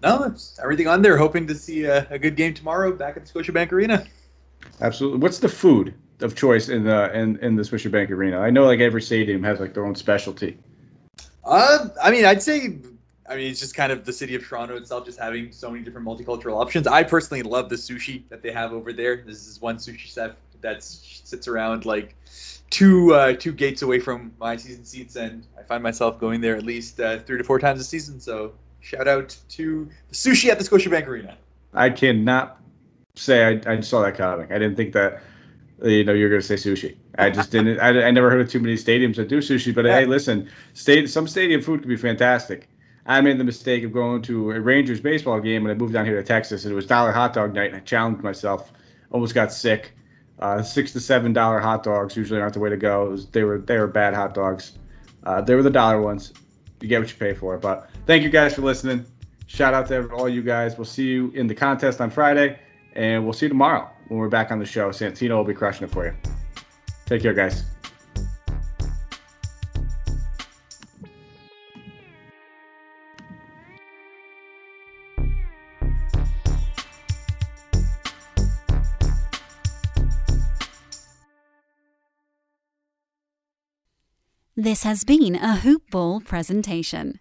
S3: No, it's everything on there. Hoping to see a, a good game tomorrow back at the Scotiabank Arena.
S2: Absolutely. What's the food of choice in the in, in the Scotiabank Arena? I know like every stadium has like their own specialty.
S3: Uh, I mean, I'd say I mean, it's just kind of the city of Toronto itself, just having so many different multicultural options. I personally love the sushi that they have over there. This is one sushi chef that sits around like two uh, two gates away from my season seats, and I find myself going there at least uh, three to four times a season. So shout out to the sushi at the Scotiabank Arena.
S2: I cannot say I, I saw that coming. I didn't think that you know you're going to say sushi. I just didn't. I, I never heard of too many stadiums that do sushi. But yeah. hey, listen, state some stadium food can be fantastic. I made the mistake of going to a Rangers baseball game when I moved down here to Texas, and it was dollar hot dog night, and I challenged myself. Almost got sick. Uh, six to seven dollar hot dogs usually aren't the way to go. Was, they were they were bad hot dogs. Uh, they were the dollar ones. You get what you pay for. But thank you guys for listening. Shout out to all you guys. We'll see you in the contest on Friday, and we'll see you tomorrow when we're back on the show. Santino will be crushing it for you. Take care, guys.
S1: This has been a Hoop Ball presentation.